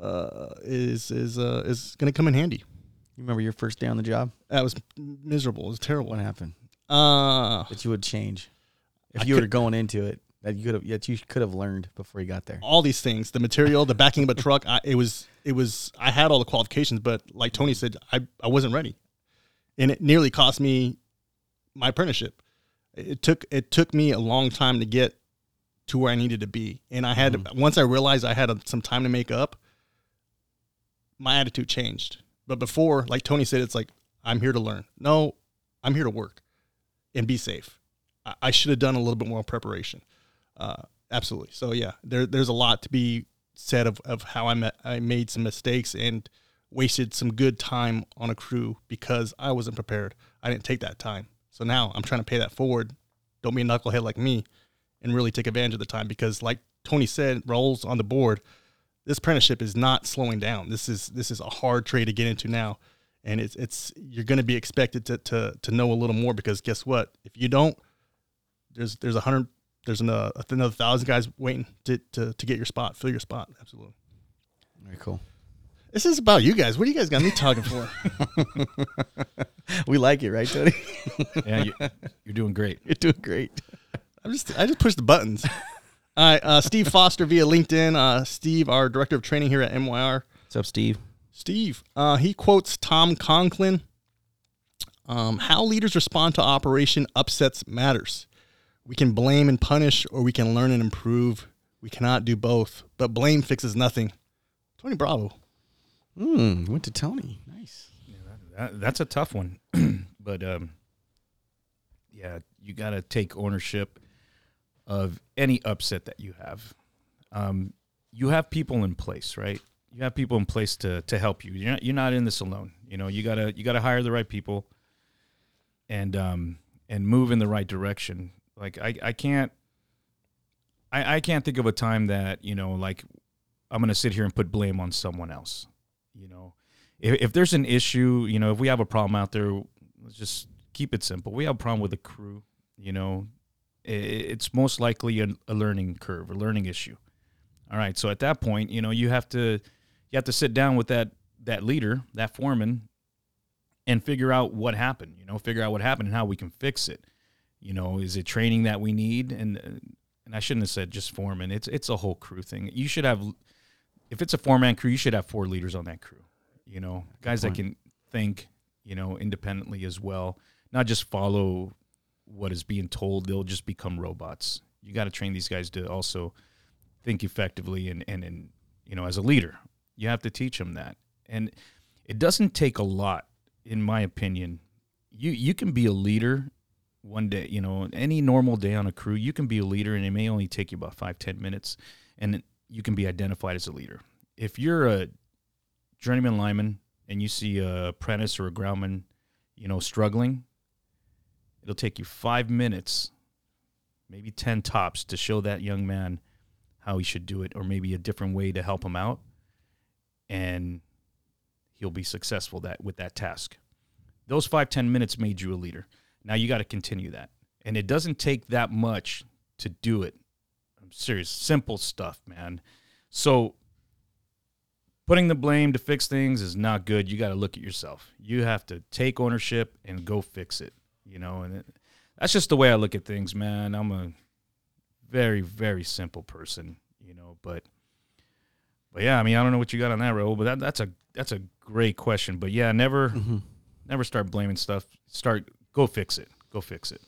uh, is is uh, is going to come in handy. You remember your first day on the job? That was miserable. It was terrible. What happened Uh, that you would change if I you were going into it? That you could have that you could have learned before you got there? all these things the material the backing of a truck I, it was it was i had all the qualifications but like tony said i, I wasn't ready. And it nearly cost me my apprenticeship. It took it took me a long time to get to where i needed to be. And i had to, mm-hmm. once i realized i had a, some time to make up my attitude changed. But before like tony said it's like i'm here to learn. No i'm here to work and be safe. I, I should have done a little bit more preparation uh, absolutely. So yeah, there there's a lot to be said of, of how I met, I made some mistakes and wasted some good time on a crew because I wasn't prepared. I didn't take that time. So now I'm trying to pay that forward. Don't be a knucklehead like me and really take advantage of the time because like Tony said, roles on the board, this apprenticeship is not slowing down. This is this is a hard trade to get into now. And it's it's you're gonna be expected to to to know a little more because guess what? If you don't, there's there's a hundred there's another, another thousand guys waiting to, to, to get your spot, fill your spot. Absolutely. Very cool. This is about you guys. What do you guys got me talking for? We like it, right, Tony? Yeah, you, you're doing great. You're doing great. I'm just I just push the buttons. All right, uh, Steve Foster via LinkedIn. Uh, Steve, our director of training here at MYR. What's up, Steve? Steve, uh, he quotes Todd Conklin. Um, how leaders respond to operation upsets matters. We can blame and punish, or we can learn and improve. We cannot do both, but blame fixes nothing. Tony Bravo. Hmm. Went to Tony. Nice. That, that's a tough one, but um, yeah, you got to take ownership of any upset that you have. Um, you have people in place, right? You have people in place to to help you. You're not, you're not in this alone. You know, you gotta you gotta hire the right people, and um and move in the right direction. Like I I can't I I can't think of a time that you know like I'm gonna sit here and put blame on someone else. You know, if, if there's an issue, you know, if we have a problem out there, let's just keep it simple. We have a problem with the crew, you know, i- it's most likely a, a learning curve, a learning issue. All right, so at that point, you know, you have to you have to sit down with that that leader, that foreman, and figure out what happened. You know, figure out what happened and how we can fix it. You know, is it training that we need? And and I shouldn't have said just foreman. It's it's a whole crew thing. You should have, if it's a four man crew, you should have four leaders on that crew. You know, guys that can think, you know, independently as well, not just follow what is being told. They'll just become robots. You got to train these guys to also think effectively and and and you know, as a leader, you have to teach them that. And it doesn't take a lot, in my opinion. You you can be a leader one day, you know, any normal day on a crew, you can be a leader and it may only take you about five, ten minutes and you can be identified as a leader. If you're a journeyman lineman and you see a apprentice or a groundman, you know, struggling, it'll take you five minutes, maybe 10 tops to show that young man how he should do it or maybe a different way to help him out. And he'll be successful that with that task. Those five, ten minutes made you a leader. Now you got to continue that. And it doesn't take that much to do it. I'm serious. Simple stuff, man. So putting the blame to fix things is not good. You got to look at yourself. You have to take ownership and go fix it, you know, and it, that's just the way I look at things, man. I'm a very very simple person, you know, but but yeah, I mean, I don't know what you got on that roll, but that, that's a that's a great question. But yeah, never Mm-hmm. never start blaming stuff. Start go fix it. Go fix it.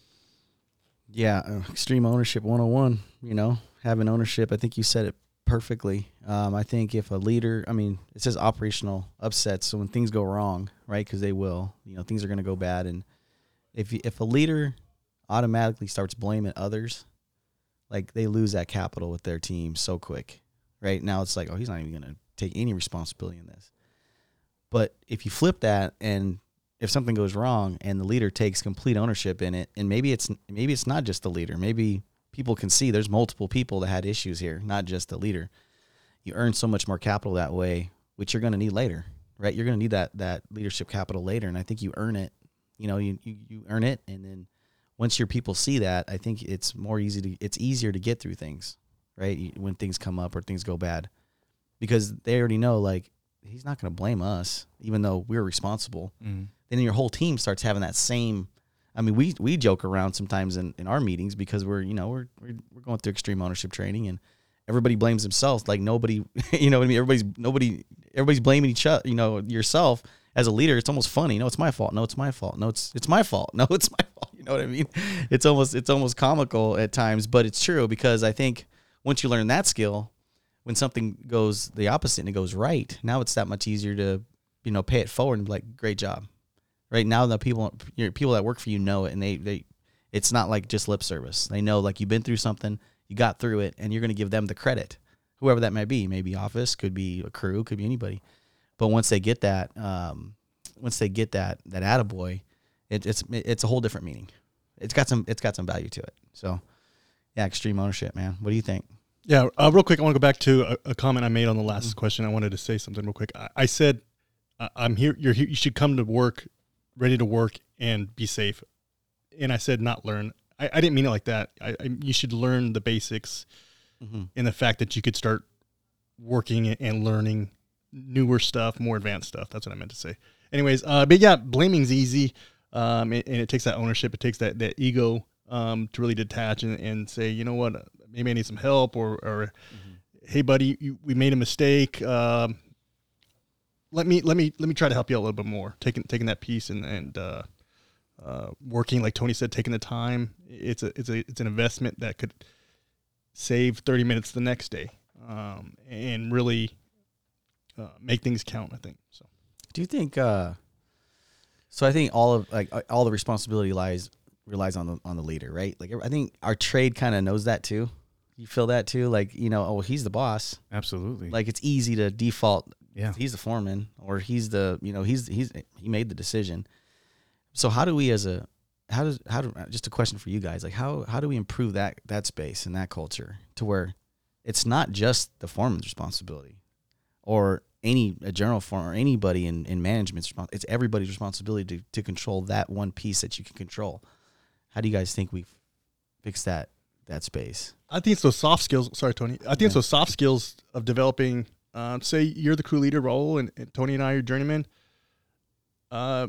Yeah, uh, extreme ownership 101, you know, having ownership. I think you said it perfectly. Um, I think if a leader, I mean, it says operational upsets. So when things go wrong, right, because they will, you know, things are going to go bad. And if, if a leader automatically starts blaming others, like they lose that capital with their team so quick, right? Now it's like, oh, he's not even going to take any responsibility in this. But if you flip that and if something goes wrong and the leader takes complete ownership in it and maybe it's maybe it's not just the leader. Maybe people can see there's multiple people that had issues here not just the leader. You earn so much more capital that way which you're going to need later right? You're going to need that that leadership capital later and i think you earn it. You know you, you you earn it and then once your people see that i think it's more easy to it's easier to get through things right? When things come up or things go bad. Because they already know like he's not going to blame us even though we're responsible mm-hmm. Then your whole team starts having that same I mean, we we joke around sometimes in, in our meetings because we're you know we're, we're going through extreme ownership training and everybody blames themselves. Like nobody, you know what I mean. Everybody's nobody everybody's blaming each other. You know yourself as a leader. It's almost funny. No, it's my fault. No, it's my fault. No, it's it's my fault. No, it's my fault. You know what I mean? It's almost it's almost comical at times, but it's true because I think once you learn that skill, when something goes the opposite and it goes right, now it's that much easier to you know pay it forward and be like, great job. Right now, the people you know, people that work for you know it, and they they it's not like just lip service. They know like you've been through something, you got through it, and you're going to give them the credit, whoever that may be. Maybe office, could be a crew, could be anybody. But once they get that, um, once they get that that attaboy, it, it's it's a whole different meaning. It's got some it's got some value to it. So, yeah, extreme ownership, man. What do you think? Yeah, uh, real quick, I want to go back to a, a, comment I made on the last mm-hmm. question. I wanted to say something real quick. I, I said, "I'm here. You're here. You should come to work ready to work and be safe. And I said not learn. I, I didn't mean it like that. I, I you should learn the basics mm-hmm. and the fact that you could start working and learning newer stuff, more advanced stuff. That's what I meant to say. Anyways, uh, but yeah, blaming's easy, um, and, and, it takes that ownership. It takes that that ego um, to really detach and, and say, you know what, maybe I need some help, or, or mm-hmm. hey, buddy, you, we made a mistake. Um, let me let me let me try to help you out a little bit more. Taking taking that piece and and uh, uh, working like Tony said, taking the time. It's a it's a it's an investment that could save thirty minutes the next day, um, and really uh, make things count. I think so. Do you think? Uh, so I think all of like all the responsibility lies relies on the on the leader, right? Like I think our trade kind of knows that too. You feel that too, like you know, oh, he's the boss. Absolutely. Like it's easy to default yeah. He's the foreman or he's the, you know, he's, he's, he made the decision. So how do we as a, how does, how do, just a question for you guys, like how, how do we improve that, that space and that culture to where it's not just the foreman's responsibility or any, a general foreman or anybody in, in management's responsibility. It's everybody's responsibility to, to control that one piece that you can control. How do you guys think we fix that, that space? I think it's those soft skills. Sorry, Tony. I think yeah. it's those soft skills of developing uh, say you're the crew leader, Raul, and, and Tony and I are journeymen. Uh,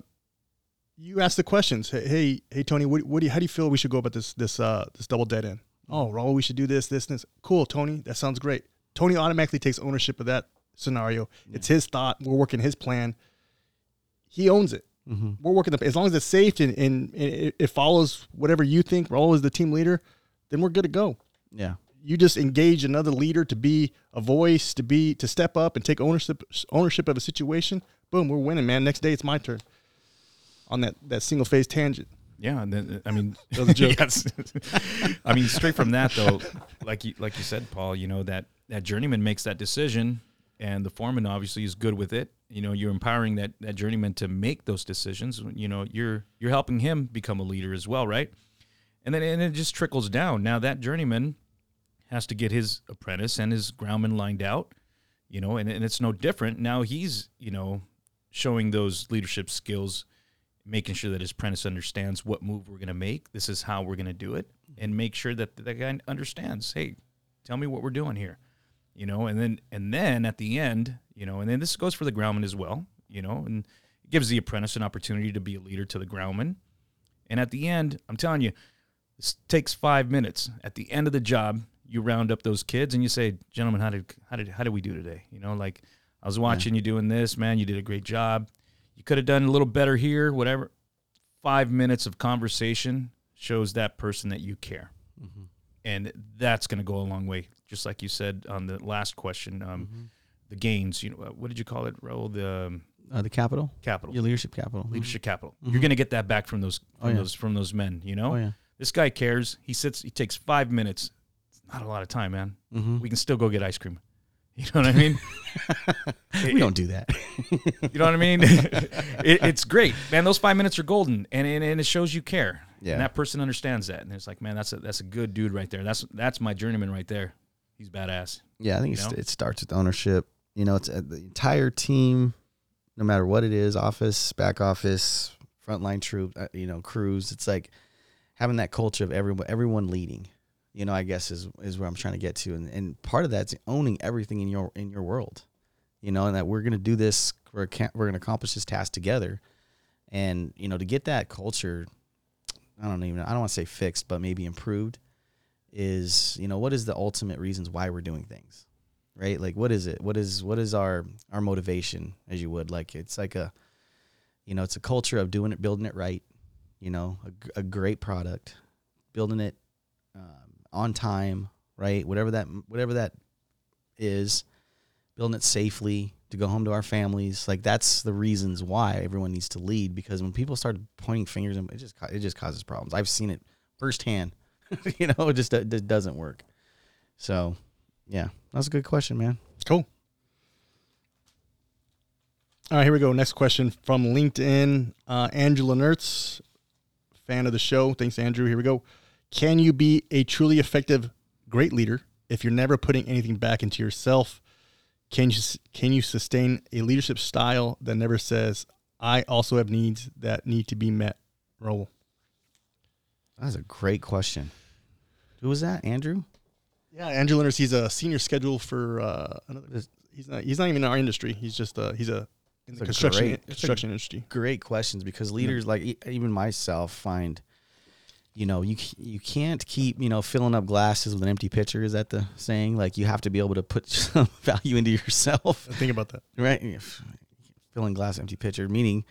you ask the questions. Hey, hey, hey Tony, what, what do you, how do you feel we should go about this this uh, this double dead end? Oh, Raul, we should do this, this, this. Cool, Tony. That sounds great. Tony automatically takes ownership of that scenario. Yeah. It's his thought. We're working his plan. He owns it. Mm-hmm. We're working the as long as it's safe and, and, and it follows whatever you think. Raul is the team leader, then we're good to go. Yeah you just engage another leader to be a voice, to be to step up and take ownership ownership of a situation. Boom, we're winning, man. Next day it's my turn on that that single phase tangent. Yeah, and then I mean, that a joke. yes. I mean, straight from that though, like you like you said, Paul, you know that that journeyman makes that decision, and the foreman obviously is good with it. You know, you're empowering that that journeyman to make those decisions. You know, you're you're helping him become a leader as well, right? And then and it just trickles down. Now that journeyman has to get his apprentice and his groundman lined out, you know, and, and it's no different. Now he's, you know, showing those leadership skills, making sure that his apprentice understands what move we're going to make. This is how we're going to do it, and make sure that the guy understands. Hey, tell me what we're doing here, you know, and then and then at the end, you know, and then this goes for the groundman as well, you know, and it gives the apprentice an opportunity to be a leader to the groundman. And at the end, I'm telling you, this takes five minutes. At the end of the job, you round up those kids and you say, "Gentlemen, how did how did how did we do today?" You know, like I was watching yeah. you doing this, man. You did a great job. You could have done a little better here. Whatever. Five minutes of conversation shows that person that you care, mm-hmm. and that's going to go a long way. Just like you said on the last question, um, mm-hmm. the gains. You know, what did you call it, Raul? The um, uh, the capital, capital, your leadership capital, leadership mm-hmm. capital. You're going to get that back from those from oh, yeah. those from those men. You know, oh, yeah. this guy cares. He sits. He takes five minutes not a lot of time, man. Mm-hmm. We can still go get ice cream. You know what I mean? we it, don't do that. you know what I mean? it, it's great, man. Those five minutes are golden, and, and, and it shows you care. Yeah. And that person understands that, and it's like, man, that's a that's a good dude right there. That's that's my journeyman right there. He's badass. Yeah, I think it starts with ownership. You know, it's uh, the entire team, no matter what it is, office, back office, frontline troop, uh, you know, crews. It's like having that culture of everyone everyone leading you know, I guess is is where I'm trying to get to, and and part of that's owning everything in your in your world, you know, and that we're gonna do this, we're we're gonna accomplish this task together, and you know, to get that culture, I don't even I don't want to say fixed, but maybe improved is, you know, what is the ultimate reasons why we're doing things? Right? Like what is it? What is what is our our motivation as you would? Like it's like a you know, it's a culture of doing it building it right, you know, a great product, building it um, on time, right? Whatever that whatever that is, building it safely to go home to our families. Like that's the reasons why everyone needs to lead because when people start pointing fingers, it just it just causes problems. I've seen it firsthand. you know, it just it just doesn't work. So, yeah, that's a good question, man. Cool. All right, here we go. Next question from LinkedIn. Uh, Angela Nertz, fan of the show. Thanks, Andrew. Here we go. Can you be a truly effective, great leader if you're never putting anything back into yourself? Can you can you sustain a leadership style that never says, "I also have needs that need to be met"? Raul. That's a great question. Who was that? Andrew? Yeah, Andrew Leonard. He's a senior schedule for uh, another. He's not. He's not even in our industry. He's just. Uh, he's a in the construction great- construction industry. Great questions because leaders like e- even myself find you know, you you can't keep, you know, filling up glasses with an empty pitcher is that the saying? Like you have to be able to put some value into yourself. Think about that. right? Filling glass, empty pitcher, meaning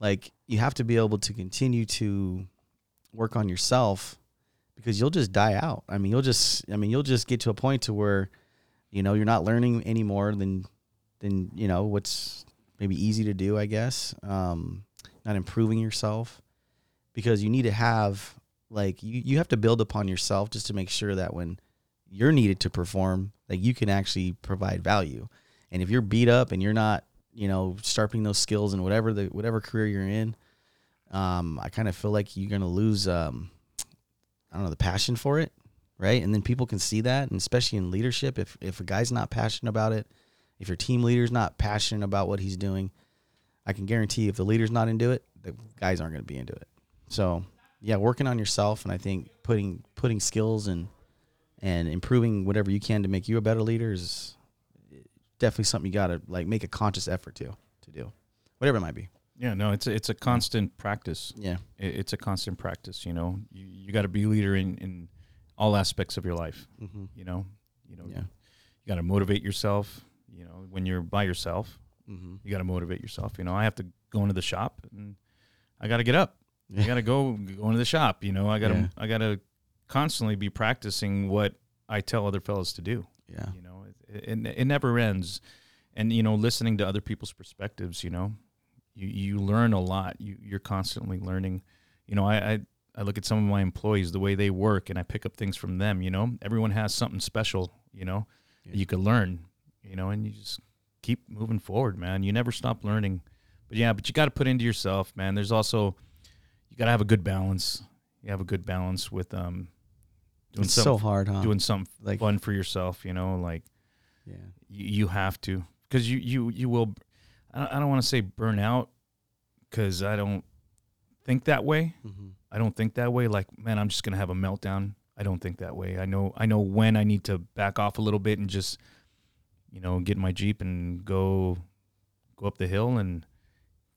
like you have to be able to continue to work on yourself because you'll just die out. I mean, you'll just, I mean, you'll just get to a point to where, you know, you're not learning any more than, than you know what's maybe easy to do. I guess, um, not improving yourself because you need to have like you, you have to build upon yourself just to make sure that when you're needed to perform, like you can actually provide value. And if you're beat up and you're not, you know, sharpening those skills in whatever the whatever career you're in, um, I kind of feel like you're gonna lose, um, I don't know, the passion for it, right? And then people can see that, and especially in leadership, if if a guy's not passionate about it, if your team leader's not passionate about what he's doing, I can guarantee if the leader's not into it, the guys aren't gonna be into it. So yeah, working on yourself, and I think putting putting skills and and improving whatever you can to make you a better leader is definitely something you got to like make a conscious effort to to do whatever it might be Yeah, no, it's a, it's a constant practice. yeah It, it's a constant practice. You know, you, you got to be a leader in, in all aspects of your life. mm-hmm. You know, you know, yeah you got to motivate yourself. You know, when you're by yourself, mm-hmm. you got to motivate yourself. You know, I have to go into the shop and I got to get up. I got to go go into the shop. You know, I got to Yeah. I got to constantly be practicing what I tell other fellows to do. yeah You know, it, it, it never ends. And you know, listening to other people's perspectives. You know, you you learn a lot. You you're constantly learning. You know, I. I I look at some of my employees, the way they work, and I pick up things from them. You know, everyone has something special. You know, Yeah. you could learn. You know, and you just keep moving forward, man. You never stop learning. But yeah, but you got to put into yourself, man. There's also you got to have a good balance. You have a good balance with um doing it's something so hard huh doing something like fun for yourself. You know, like yeah you, you have to because you you you will. I don't, I don't want to say burn out because I don't think that way. mm-hmm. I don't think that way. Like, man, I'm just gonna have a meltdown. I don't think that way. I know I know when I need to back off a little bit and just, you know, get in my Jeep and go go up the hill and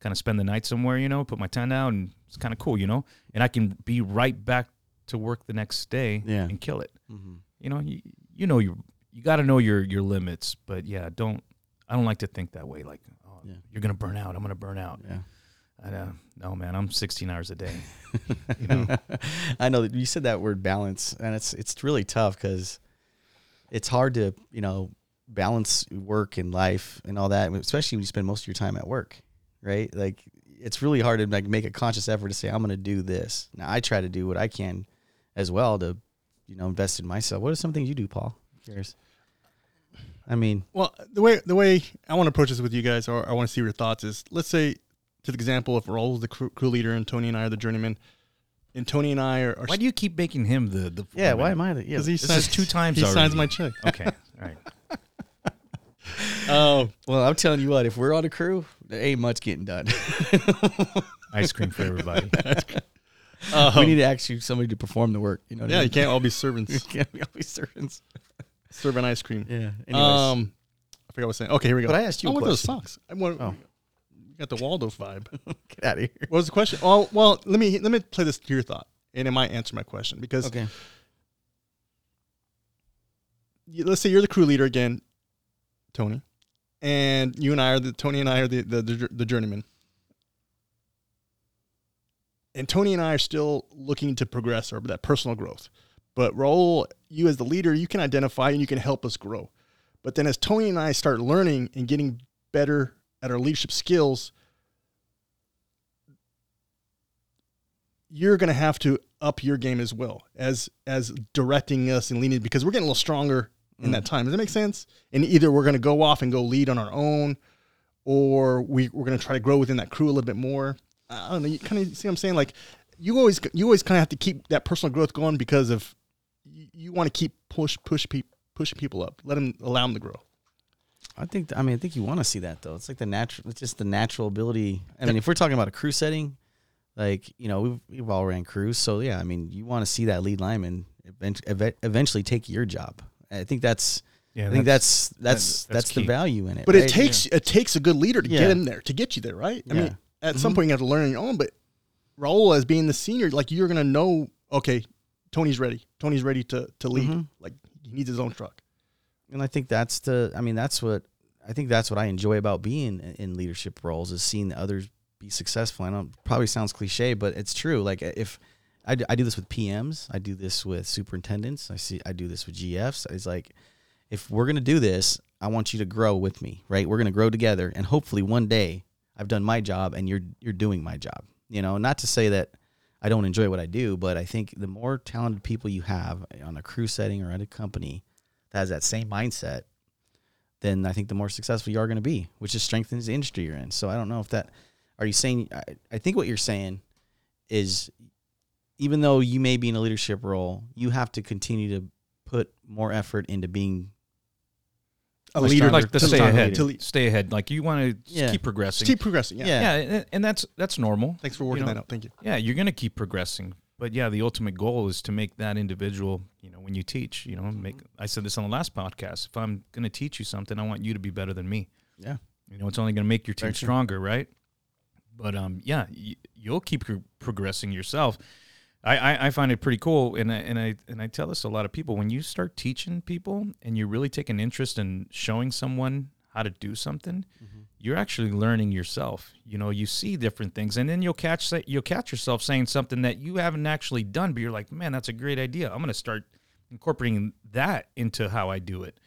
kind of spend the night somewhere, you know, put my tent out and it's kind of cool, you know? And I can be right back to work the next day Yeah. and kill it. Mm-hmm. You know, you, you know you you got to know your your limits, but yeah, don't I don't like to think that way like oh, Yeah. you're going to burn out. I'm going to burn out. yeah I know. No, man, I'm 16 hours a day. you know. I know that you said that word balance, and it's it's really tough because it's hard to you know balance work and life and all that, especially when you spend most of your time at work, right? Like it's really hard to like make a conscious effort to say I'm going to do this. Now I try to do what I can as well to you know invest in myself. What are some things you do, Paul? Curious. I mean, Well, the way the way I want to approach this with you guys, or I want to see your thoughts is, let's say, to the example, if Raul's the crew, crew leader and Tony and I are the journeyman, and Tony and I are, are Why do you keep making him the the yeah. Why am I the yeah? because he signs two times he already. signs my check. Okay. All right. Oh, Well, I'm telling you what, if we're on a crew, there ain't much getting done. Ice cream for everybody. we need to actually somebody to perform the work. You know? Yeah, I you can't all be servants you can't be always servants. serving ice cream. Yeah. Anyways, Um, I forgot what I was saying. Okay, here we go. But I asked you I want those socks. I want. Oh. You got the Waldo vibe. get out of here. What was the question? Oh, well, let me let me play this to your thought. and it might answer my question because Okay. you- let's say you're the crew leader again, Tony, and you and I are the Tony and I are the the, the, the journeyman. And Tony and I are still looking to progress or that personal growth. But Raul, you as the leader, you can identify and you can help us grow. But then as Tony and I start learning and getting better at our leadership skills, you're going to have to up your game as well as as directing us and leading because we're getting a little stronger in that time. Does that make sense? And either we're going to go off and go lead on our own, or we we're going to try to grow within that crew a little bit more. I don't know. You kind of see what I'm saying? Like you always you always kind of have to keep that personal growth going because of you, you want to keep push push pushing people up. Let them allow them to grow. I think I mean I think you want to see that though. It's like the natural it's just the natural ability. I mean, if we're talking about a crew setting, like, you know, we've we've all ran crews, so yeah, I mean, you want to see that lead lineman event- eventually take your job. I think that's Yeah, I think that's that's that's- that's, that's the value in it. But right? it takes it takes a good leader to Yeah. get in there to get you there, right? I Yeah. mean, at some point you have to learn on your own. But Raul, as being the senior, like you're gonna know, okay, Tony's ready. Tony's ready to to lead. Mhm. Like he needs his own truck. and I think that's the I mean that's what I think that's what I enjoy about being in- in leadership roles is seeing the others be successful. I know it probably sounds cliche, but it's true. Like if I do, I do this with PMs, I do this with superintendents, I see I do this with GFs. It's like if we're gonna do this, I want you to grow with me, right? We're gonna grow together, and hopefully one day I've done my job and you're you're doing my job. You know, not to say that I don't enjoy what I do, but I think the more talented people you have on a crew setting or at a company that has that same mindset, then I think the more successful you are going to be, which just strengthens the industry you're in. So I don't know if that. Are you saying? I, I think what you're saying is, even though you may be in a leadership role, you have to continue to put more effort into being A leader, stronger- like to to stay ahead. leader. To lead. Stay ahead. Like you want to Yeah. keep progressing. keep progressing. Yeah. Yeah. yeah, and, and that's that's normal. Thanks for working You know, that out. Thank you. Yeah, you're gonna keep progressing, but yeah, the ultimate goal is to make that individual. You know, when you teach, you know, make. I said this on the last podcast. If I'm gonna teach you something, I want you to be better than me. yeah. You know, it's only gonna make your team Very true. stronger, right? But um, yeah, y- you'll keep pro- progressing yourself. I, I, I find it pretty cool, and I, and I and I tell this to a lot of people. When you start teaching people, and you really take an interest in showing someone how to do something, you're actually learning yourself. You know, you see different things, and then you'll catch you'll catch yourself saying something that you haven't actually done, but you're like, man, that's a great idea. I'm going to start incorporating that into how I do it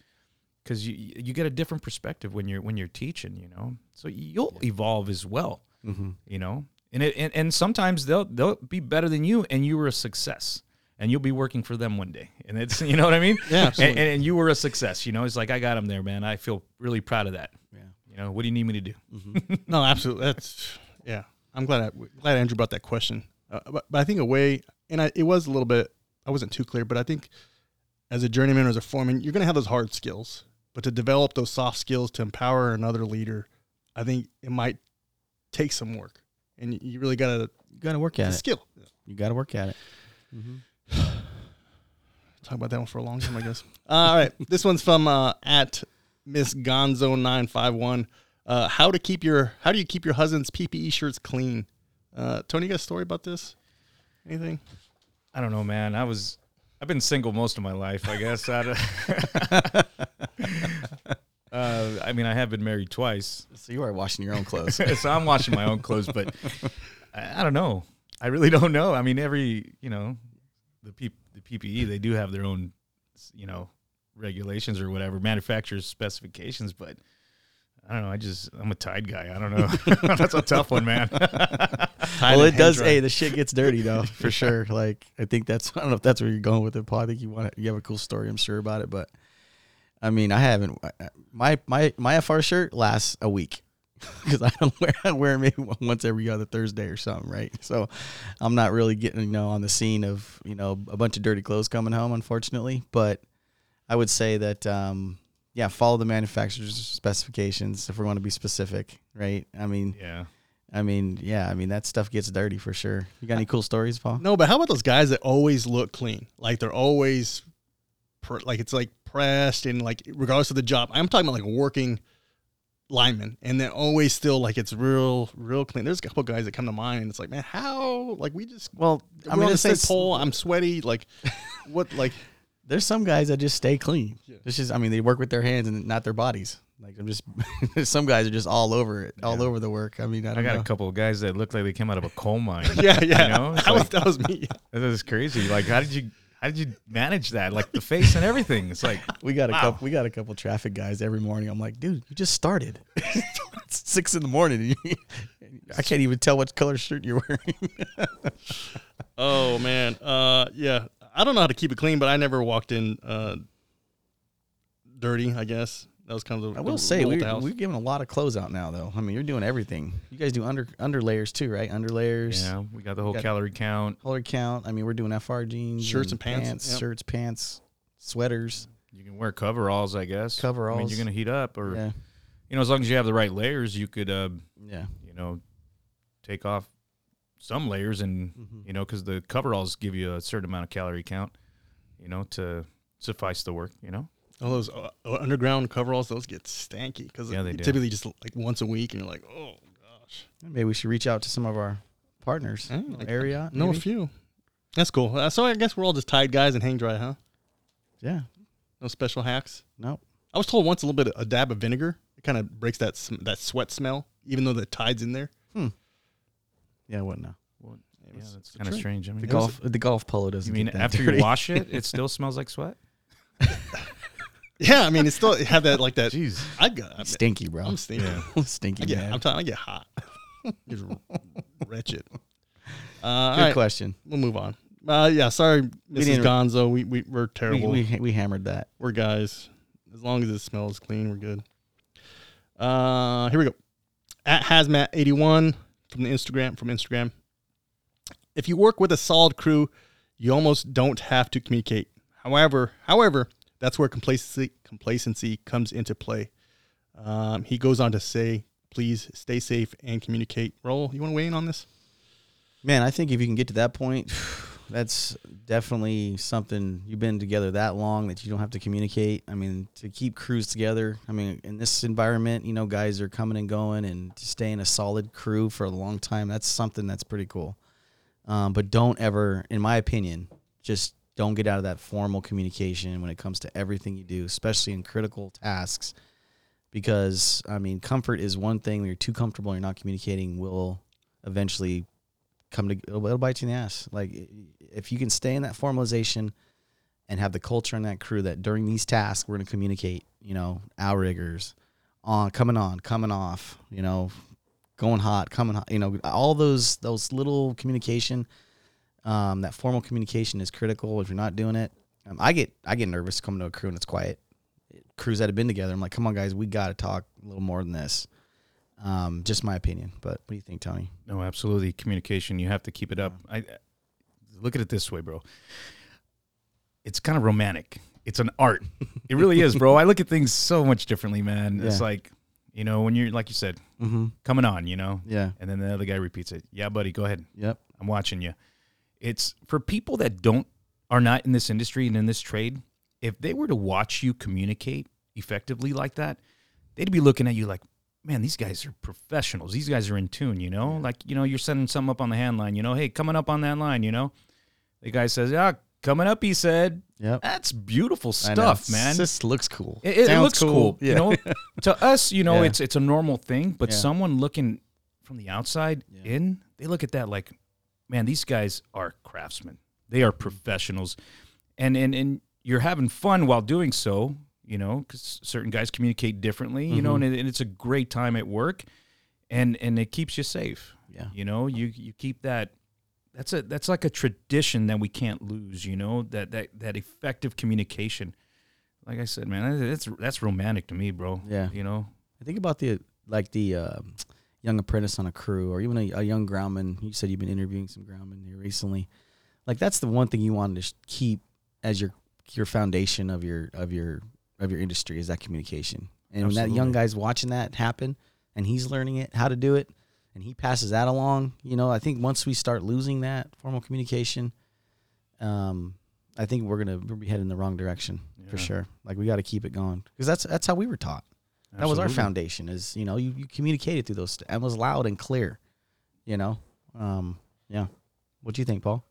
because you you get a different perspective when you're when you're teaching. You know, so you'll evolve as well. Mm-hmm. You know, and it and, and sometimes they'll they'll be better than you, and you were a success. And you'll be working for them one day, and it's you know what I mean. Yeah, and, absolutely. and, and you were a success. You know, it's like I got him there, man. I feel really proud of that. Yeah. You know, what do you need me to do? No, absolutely. That's yeah. I'm glad I, glad Andrew brought that question. Uh, but, but I think a way, and I, it was a little bit. I wasn't too clear, but I think as a journeyman or as a foreman, you're going to have those hard skills, but to develop those soft skills to empower another leader, I think it might take some work, and you- you really got to You got to work at it. skill. You got to work at it. Talk about that one for a long time, I guess. All right, this one's from uh, at Miss Gonzo nine five one. Uh, how to keep your how do you keep your husband's PPE shirts clean? Uh, Tony, you got a story about this? Anything? I don't know, man. I was I've been single most of my life, I guess. I, don't- uh, I mean, I have been married twice, So you are washing your own clothes. so I'm washing my own clothes. But I, I don't know. I really don't know. I mean, every you know, the P, the PPE they do have their own, you know, regulations or whatever, manufacturer's specifications. But I don't know. I just I'm a Tide guy. I don't know. That's a tough one, man. well, it does. Hey, the shit gets dirty though, for sure. Like I think that's I don't know if that's where you're going with it, Paul. I think you want to, you have a cool story, I'm sure about it, but I mean, I haven't. My my my FR shirt lasts a week because I don't wear I wear it maybe once every other Thursday or something, right? So I'm not really getting you know on the scene of you know a bunch of dirty clothes coming home, unfortunately. But I would say that um, yeah, follow the manufacturer's specifications if we want to be specific, right? I mean. yeah. I mean, yeah, I mean that stuff gets dirty for sure. You got any cool stories, Paul? No, but how about those guys that always look clean? Like they're always, pr- like it's like pressed and like regardless of the job. I'm talking about like working linemen, and then always still like it's real, real clean. There's a couple guys that come to mind, and it's like, man, how? Like we just, Well, I I mean, mean, on it's the same it's- pole. I'm sweaty. Like, what? Like, there's some guys that just stay clean. Yeah. It's just, I mean, they work with their hands and not their bodies. Like I'm just, some guys are just all over it, all over the work. I mean, I I don't got know. a couple of guys that look like they came out of a coal mine. yeah, yeah. You know, it's that, was, like- that was me. That is crazy. Like, how did you how did you manage that? Like the face and everything. It's like We got a Wow. couple. We got a couple traffic guys every morning. I'm like, dude, you just started. it's six in the morning. I can't even tell what color shirt you're wearing. Oh man, uh, yeah. I don't know how to keep it clean, but I never walked in uh, dirty. I guess that was kind of. The, I will the say we the house. we're giving a lot of clothes out now, though. I mean, you're doing everything. You guys do under under layers too, right? Under layers, Yeah, we got the whole Got- calorie count. color count. I mean, we're doing FR jeans, Shirts and pants, yep. shirts, pants, sweaters. You can wear coveralls, I guess. Coveralls. I mean, Coveralls. you're gonna heat up, or Yeah, you know, as long as you have the right layers, you could, uh, yeah. you know, take off some layers, and Mhm. you know, because the coveralls give you a certain amount of calorie count, you know, to suffice the work. You know, All those uh, uh, underground coveralls, those get stanky because Yeah, they do. typically just like once a week, and you're like, oh gosh. Maybe we should reach out to some of our partners. Eh, like- area. Know a few. That's cool. Uh, so I guess we're all just Tide guys and hang dry, huh? Yeah. No special hacks. Nope. I was told once a little bit of, a dab of vinegar. It kind of breaks that sm- that sweat smell, even though the Tide's in there. Hmm. Yeah, I wouldn't know. well, yeah, that's it's kind of strange. I mean, The it was- golf the golf polo doesn't. mean get that after dirty. you wash it, it still smells like sweat? Yeah, I mean, it still it had that like that. Jeez. I got. I stinky, bro. I'm stinky. stinky I get, man. I'm telling. I get hot. Just wretched. Uh, Good right, question. we'll move on. Uh, yeah, sorry, Mrs. Gonzo. We we we're We, terrible. we we hammered that. We're guys. As long as it smells clean, we're good. Uh, here we go. At hazmat81 from the Instagram from Instagram. If you work with a solid crew, you almost don't have to communicate. However, however, that's where complacency complacency comes into play. Um, he goes on to say, "Please stay safe and communicate." Raul. You want to weigh in on this? Man, I think if you can get to that point, that's definitely something you've been together that long that you don't have to communicate. I mean, to keep crews together. I mean, in this environment, you know, guys are coming and going, and to stay in a solid crew for a long time, that's something that's pretty cool. Um, but don't ever, in my opinion, just don't get out of that formal communication when it comes to everything you do, especially in critical tasks. Because I mean, comfort is one thing. When you're too comfortable, and you're not communicating. Will eventually come to it'll, bite you in the ass. Like if you can stay in that formalization and have the culture in that crew that during these tasks we're going to communicate. You know, outriggers on coming on, coming off. You know, going hot, coming hot. You know, all those those little communication. Um, that formal communication is critical. If you're not doing it, um, I get I get nervous coming to a crew and it's quiet. Crews that have been together, I'm like, come on, guys, we got to talk a little more than this. Um, just my opinion, but what do you think, Tony? No, absolutely. Communication, you have to keep it up. I I- look at it this way, bro. It's kind of romantic. It's an art. It really is, bro. I look at things so much differently, man. It's like, you know, when you're like you said, Mm-hmm. coming on, you know, Yeah. and then the other guy repeats it. Yeah, buddy, go ahead. Yep. I'm watching you. It's for people that don't are not in this industry and in this trade. If they were to watch you communicate effectively like that, they'd be looking at you like, man, these guys are professionals. These guys are in tune. You know, like you know, you're sending something up on the hand line. You know, hey, coming up on that line. You know, the guy says, yeah, coming up. He said, Yep. that's beautiful stuff, man. This looks cool. It, it Sounds looks cool. Yeah. You know, to us, you know, Yeah. it's it's a normal thing, but Yeah. someone looking from the outside Yeah. in, they look at that like, man, these guys are craftsmen. They are professionals, and and and you're having fun while doing so. You know, because certain guys communicate differently. You know, Mhm. and, it, and it's a great time at work, and and it keeps you safe. yeah. You know, you you keep that. That's a that's like a tradition that we can't lose. You know that that that effective communication. Like I said, man, that's that's romantic to me, bro. Yeah. You know, I think about the like the uh, young apprentice on a crew, or even a, a young groundman. You said you've been interviewing some groundmen here recently. Like that's the one thing you wanted to sh- keep as your your foundation of your of your of your industry is that communication. And when that young guy's watching that happen, and he's learning it, how to do it, and he passes that along, you know, I think once we start losing that formal communication, um, I think we're gonna we'll be heading the wrong direction for sure. Like we got to keep it going because that's that's how we were taught. That was our foundation. Is you know you, you communicated through those and was loud and clear. You know, um, yeah. What do you think, Paul?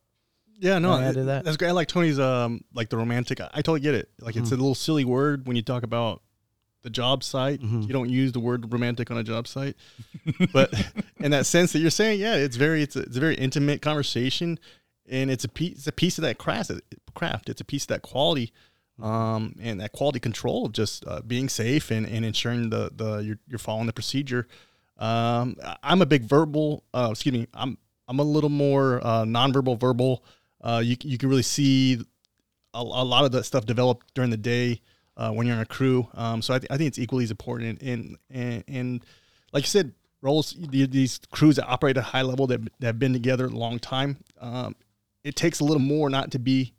Yeah, no, it- to that? that's great. I like Tony's um like the romantic. I, I totally get it. Like it's a little silly word when you talk about the job site. Mhm. You don't use the word romantic on a job site, but in that sense that you're saying, yeah, it's very it's a, it's a very intimate conversation, and it's a piece it's a piece of that craft. Craft. It's a piece of that quality, um, and that quality control of just uh, being safe and, and ensuring the the you're, you're following the procedure. Um, I'm a big verbal. Uh, excuse me. I'm I'm a little more uh, nonverbal verbal. Uh, you you can really see a, a lot of that stuff develop during the day uh, when you're in a crew. Um, so I, th- I think it's equally as important. And and and like you said, Raul the- these crews that operate at a high level that, that have been together a long time. Um, it takes a little more not to be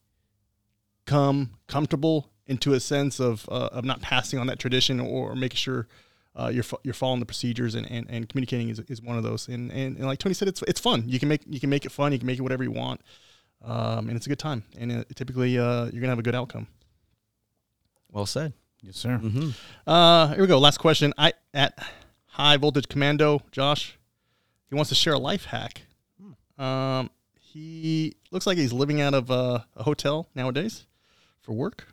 come comfortable into a sense of uh, of not passing on that tradition or, making sure. Uh, you're, fo- you're following the procedures and, and, and communicating is, is one of those and, and, and like Tony said it's it's fun you can make you can make it fun you can make it whatever you want um, and it's a good time and uh typically uh, you're gonna have a good outcome Well said. Yes, sir. Mm-hmm. Uh, here we go. Last question. I at High Voltage Commando, Josh. He wants to share a life hack. Um, he looks like he's living out of uh, a hotel nowadays for work.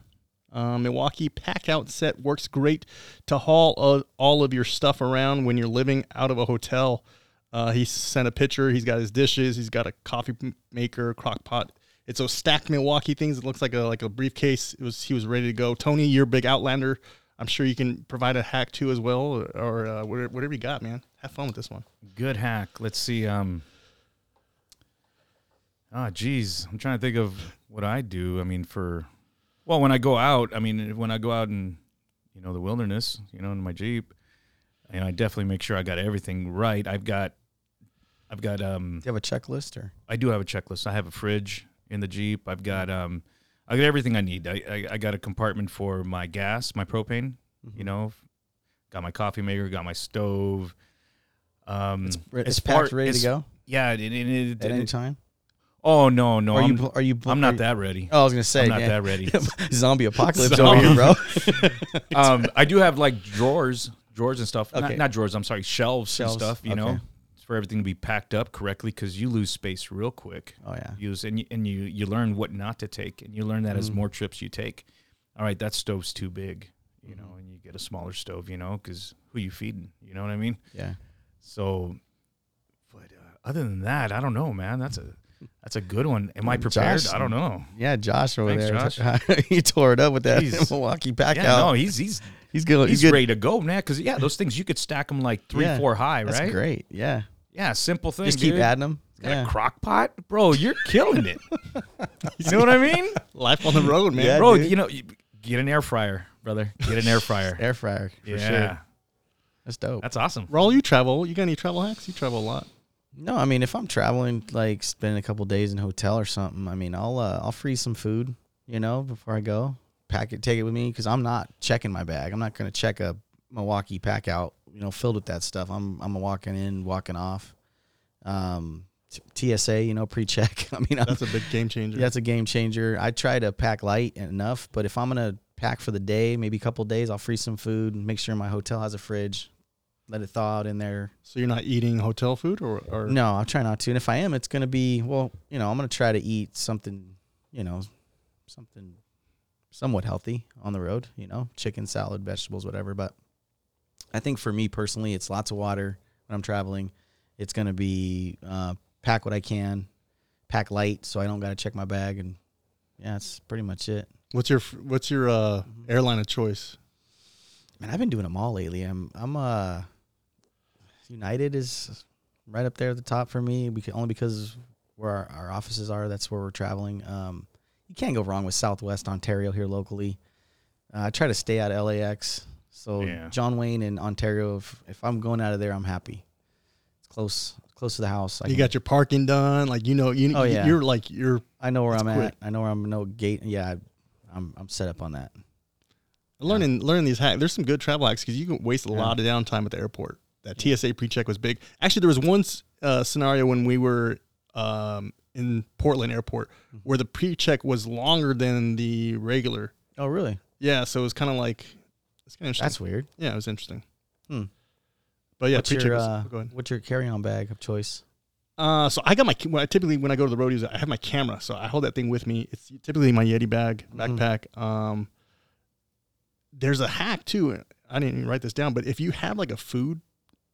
Um, Milwaukee pack out set works great to haul uh, all of your stuff around when you're living out of a hotel. Uh, he sent a picture. He's got his dishes. He's got a coffee maker, crock pot. It's those stacked Milwaukee things. It looks like a like a briefcase. It was he was ready to go. Tony, you're a big Outlander. I'm sure you can provide a hack too as well, or, or uh, whatever, you got, man. Have fun with this one. Good hack. Let's see. Um. Ah, geez, I'm trying to think of what I do. I mean, for well, when I go out, I mean, when I go out in, you know, the wilderness, you know, in my jeep, and I definitely make sure I got everything right. I've got, I've got, um, Do you have a checklist or? I do have a checklist. I have a fridge in the Jeep. I've got um, I got everything I need. I, I, I got a compartment for my gas, my propane. You know, got my coffee maker, got my stove. Um, It's as packed, far- ready as- to go Yeah, it, it, it, at any time. Oh no, no, Are I'm, you? Are you? I'm not that ready. Oh, I was gonna say. I'm not yeah. that ready. Zombie apocalypse over here, bro. um, I do have like drawers, drawers and stuff. Not, Okay. not drawers. I'm sorry, shelves, Shelves, and stuff. You know, it's for everything to be packed up correctly because you lose space real quick. Oh yeah. use and you, and you you learn what not to take and you learn that as Mm. more trips you take all right that stove's too big you know and you get a smaller stove you know because who you feeding you know what i mean Yeah. so but uh, other than that i don't know man that's a that's a good one am i prepared Josh, i don't know Yeah, Josh over Thanks, there. he tore it up with that Jeez. Milwaukee pack yeah out. no he's he's he's good. he's good. ready to go man because yeah those things you could stack them like three Yeah, four high That's right great. Yeah. yeah simple thing Just keep dude. adding them. Got Yeah. a crock pot bro you're killing it you know what i mean Life on the road, man. Yeah, bro dude. you know get an air fryer brother get an air fryer Air fryer. For yeah Sure. That's dope. That's awesome. Raul, you travel. You got any travel hacks? You travel a lot. No, I mean if I'm traveling, like spending a couple days in a hotel or something, I mean I'll uh, I'll freeze some food, you know, before I go. Pack it, take it with me because I'm not checking my bag. I'm not gonna check a Milwaukee pack out, you know, filled with that stuff. I'm I'm walking in, walking off. Um, t- TSA, you know, pre-check. I mean, I'm, That's a big game changer. Yeah, that's a game changer. I try to pack light enough, but if I'm gonna pack for the day, maybe a couple days, I'll freeze some food make sure my hotel has a fridge. Let it thaw out in there. So you're not eating hotel food, or, or No, I'll try not to. And if I am, it's gonna be well, you know, I'm gonna try to eat something, you know, something somewhat healthy on the road. You know, chicken, salad, vegetables, whatever. But I think for me personally, it's lots of water when I'm traveling. It's gonna be uh, pack what I can, pack light, so I don't gotta check my bag, and yeah, that's pretty much it. what's your what's your uh, airline of choice? Man, I've been doing them all lately. I'm I'm uh United is right up there at the top for me because only because where our, our offices are, that's where we're traveling. Um, you can't go wrong with Southwest Ontario here locally. Uh, I try to stay out of LAX. So Yeah. John Wayne in Ontario, if, if I'm going out of there, I'm happy. It's close close to the house. I, You can- got your parking done. Like you know, you Oh, yeah. you're like you're I know where I'm quick. at. I know where I'm no gate. Yeah, I, I'm I'm set up on that. learning learning these hacks. There's some good travel hacks because you can waste a Yeah. lot of downtime at the airport. That TSA pre-check was big. Actually, there was one uh, scenario when we were um, in Portland Airport Mm-hmm. where the pre-check was longer than the regular. Oh, really? Yeah, so it was kind of like it's kind of interesting. That's weird. yeah, it was interesting. Hmm. But yeah, what's pre-check your was- uh, go ahead. what's your carry-on bag of choice? Uh, so I got my when I, typically when I go to the rodeos, I have my camera, so I hold that thing with me. It's typically my Yeti bag Mhm. backpack. Um, there's a hack too. I didn't even write this down, but if you have like a food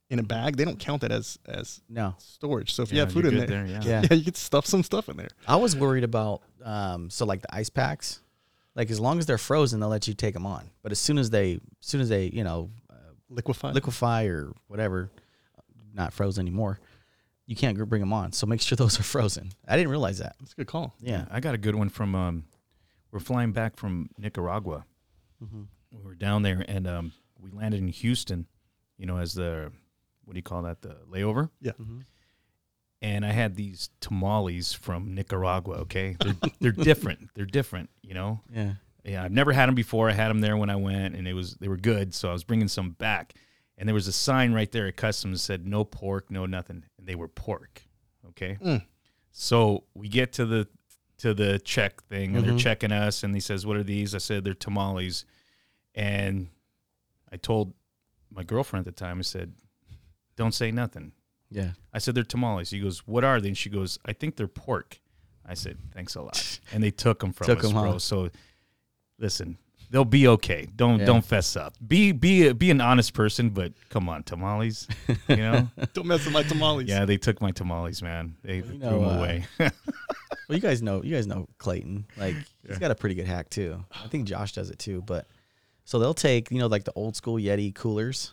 in a bag, they don't count that as as No. storage. So if you Yeah, have food you're in good there, yeah. Yeah. yeah, you could stuff some stuff in there. I was worried about um so like the ice packs. Like as long as they're frozen, they'll let you take them on. But as soon as they as soon as they, you know, Liquefy. liquefy or whatever, not frozen anymore, you can't gr- bring them on. So make sure those are frozen. I didn't realize that. That's a good call. Yeah. I got a good one from. Um, we're flying back from Nicaragua. Mm-hmm. We were down there, and um, we landed in Houston. You know, as the what do you call that? The layover. Mm-hmm. And I had these tamales from Nicaragua. Okay, they're they're different. They're different. You know. Yeah. Yeah, I've never had them before. I had them there when I went, and it was they were good. So I was bringing some back, and there was a sign right there at customs that said no pork, no nothing, and they were pork. Okay, Mm. so we get to the to the check thing, and Mhm. they're checking us, and he says, "What are these?" I said, "They're tamales," and I told my girlfriend at the time, I said, "Don't say nothing." Yeah. I said, "They're tamales." He goes, "What are they?" And she goes, "I think they're pork." I said, "Thanks a lot," and they took them from Took us, 'em, bro. So listen, they'll be okay. Don't Yeah. don't fess up. Be be be an honest person, but come on, tamales. You know? Don't mess with my tamales. yeah, they took my tamales, man. They Well, you threw them uh, away. Well, you guys know you guys know Clayton. Like he's got a pretty good hack too. I think Josh does it too. But so they'll take you know like the old school Yeti coolers,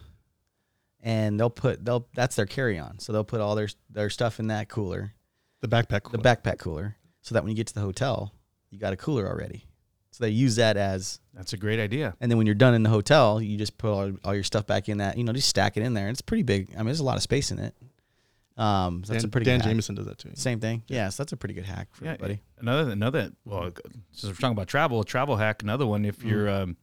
and they'll put they'll that's their carry on. So they'll put all their their stuff in that cooler, The backpack. the cooler. backpack cooler, so that when you get to the hotel, you got a cooler already. So they use that as, That's a great idea. and then when you're done in the hotel, you just put all, all your stuff back in that. You know, just stack it in there. And it's pretty big. I mean, there's a lot of space in it. Um, so that's Dan, a pretty Dan good hack. Jameson does that too. Same thing. Yeah, so that's a pretty good hack for everybody. Another another well, since we're talking about travel, a travel hack. Another one, if you're, um,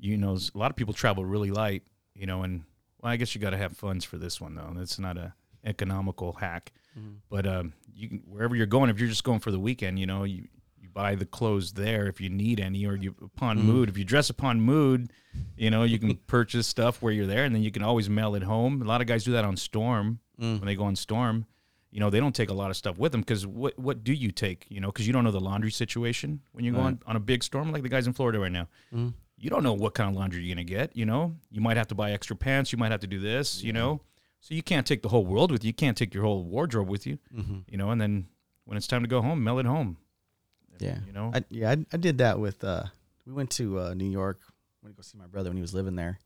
you know, a lot of people travel really light, you know, and well, I guess you got to have funds for this one though. It's not a economical hack, mm-hmm. but um, you can, wherever you're going, if you're just going for the weekend, you know, you you buy the clothes there if you need any, or you upon mm-hmm. mood. If you dress upon mood, you know, you can purchase stuff where you're there, and then you can always mail it home. A lot of guys do that on Storm mm. when they go on Storm. You know they don't take a lot of stuff with them because what what do you take you know? Because you don't know the laundry situation when you go on, on a big storm like the guys in florida right now mm. You don't know what kind of laundry you're going to get you know you might have to buy extra pants you might have to do this you know so you can't take the whole world with you you can't take your whole wardrobe with you you know and then when it's time to go home mail it home Yeah. you know I, yeah, I, I did that with. Uh, we went to uh, New York. Went to go see my brother when he was living there,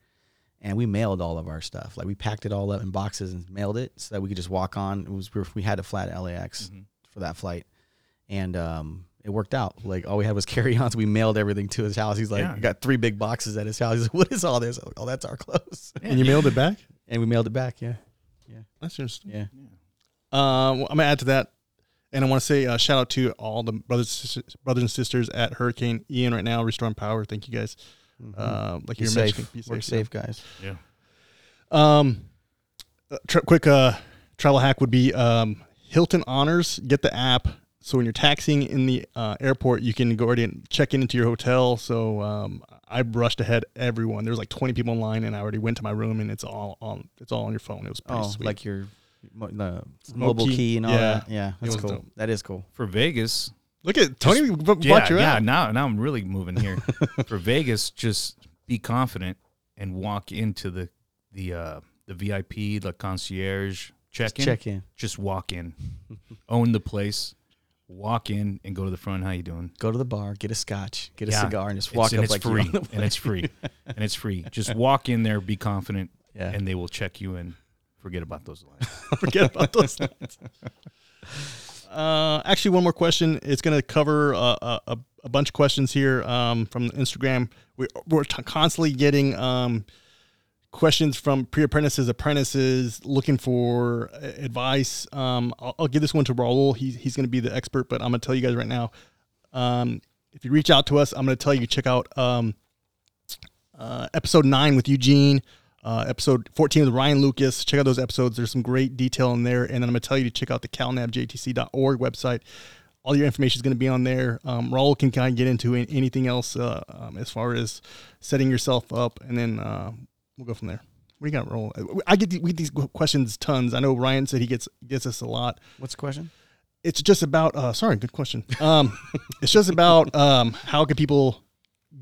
and we mailed all of our stuff. Like we packed it all up in boxes and mailed it so that we could just walk on. It was we had a flat LAX Mhm. for that flight, and um, it worked out. Like all we had was carry-ons. We mailed everything to his house. He's like, Yeah. got three big boxes at his house. He's like, what is all this? I'm like, oh, that's our clothes. And you mailed it back. and we mailed it back. Yeah, Yeah. That's interesting. yeah. Uh, well, I'm gonna add to that, and I want to say uh, shout out to all the brothers, sisters, brothers and sisters at Hurricane Ian right now, restoring power. Thank you guys. Uh, like Be you're safe. mentioning, be Work safe, guys. yeah Um, uh, tra- quick uh, travel hack would be um, Hilton Honors. Get the app. So when you're taxiing in the uh, airport, you can go already and check in into your hotel. So um, I brushed ahead everyone. There was like 20 people in line, and I already went to my room, and it's all on. It's all on your phone. It was pretty Oh, sweet. like your mo- the mobile key. key, and all Yeah. that. Yeah, that's cool. dope. That is cool. for vegas Look at Tony b- yeah, you yeah. out. Now, now I'm really moving here. For Vegas, just be confident and walk into the the uh, the VIP, the concierge check in. Check in. Just walk in, own the place, walk in and go to the front. How you doing? Go to the bar, get a scotch, get a Yeah. cigar, and just It's- walk and up it's like free, you own the and it's free, and it's free. Just walk in there, be confident, Yeah. and they will check you and forget about those lines. Forget about those lines. Uh, actually, one more question. It's going to cover uh, a, a, a bunch of questions here um, from Instagram. We, we're t- constantly getting um, questions from pre-apprentices, apprentices looking for uh, advice. Um, I'll, I'll give this one to Raul. He, he's going to be the expert, but I'm going to tell you guys right now. Um, if you reach out to us, I'm going to tell you check out um, uh, episode nine with Eugene, uh, episode 14 with Ryan Lucas. Check out those episodes. There's some great detail in there. And then I'm going to tell you to check out the calnevjatc.org website. all your information is going to be on there. Um, Raul can kind of get into anything else uh, um, as far as setting yourself up, and then uh, we'll go from there. What do you got, Raul? I get, the, we get these questions tons. I know Ryan said he gets gets us a lot. What's the question? It's just about. Uh, sorry, good question. Um, it's just about um, how can people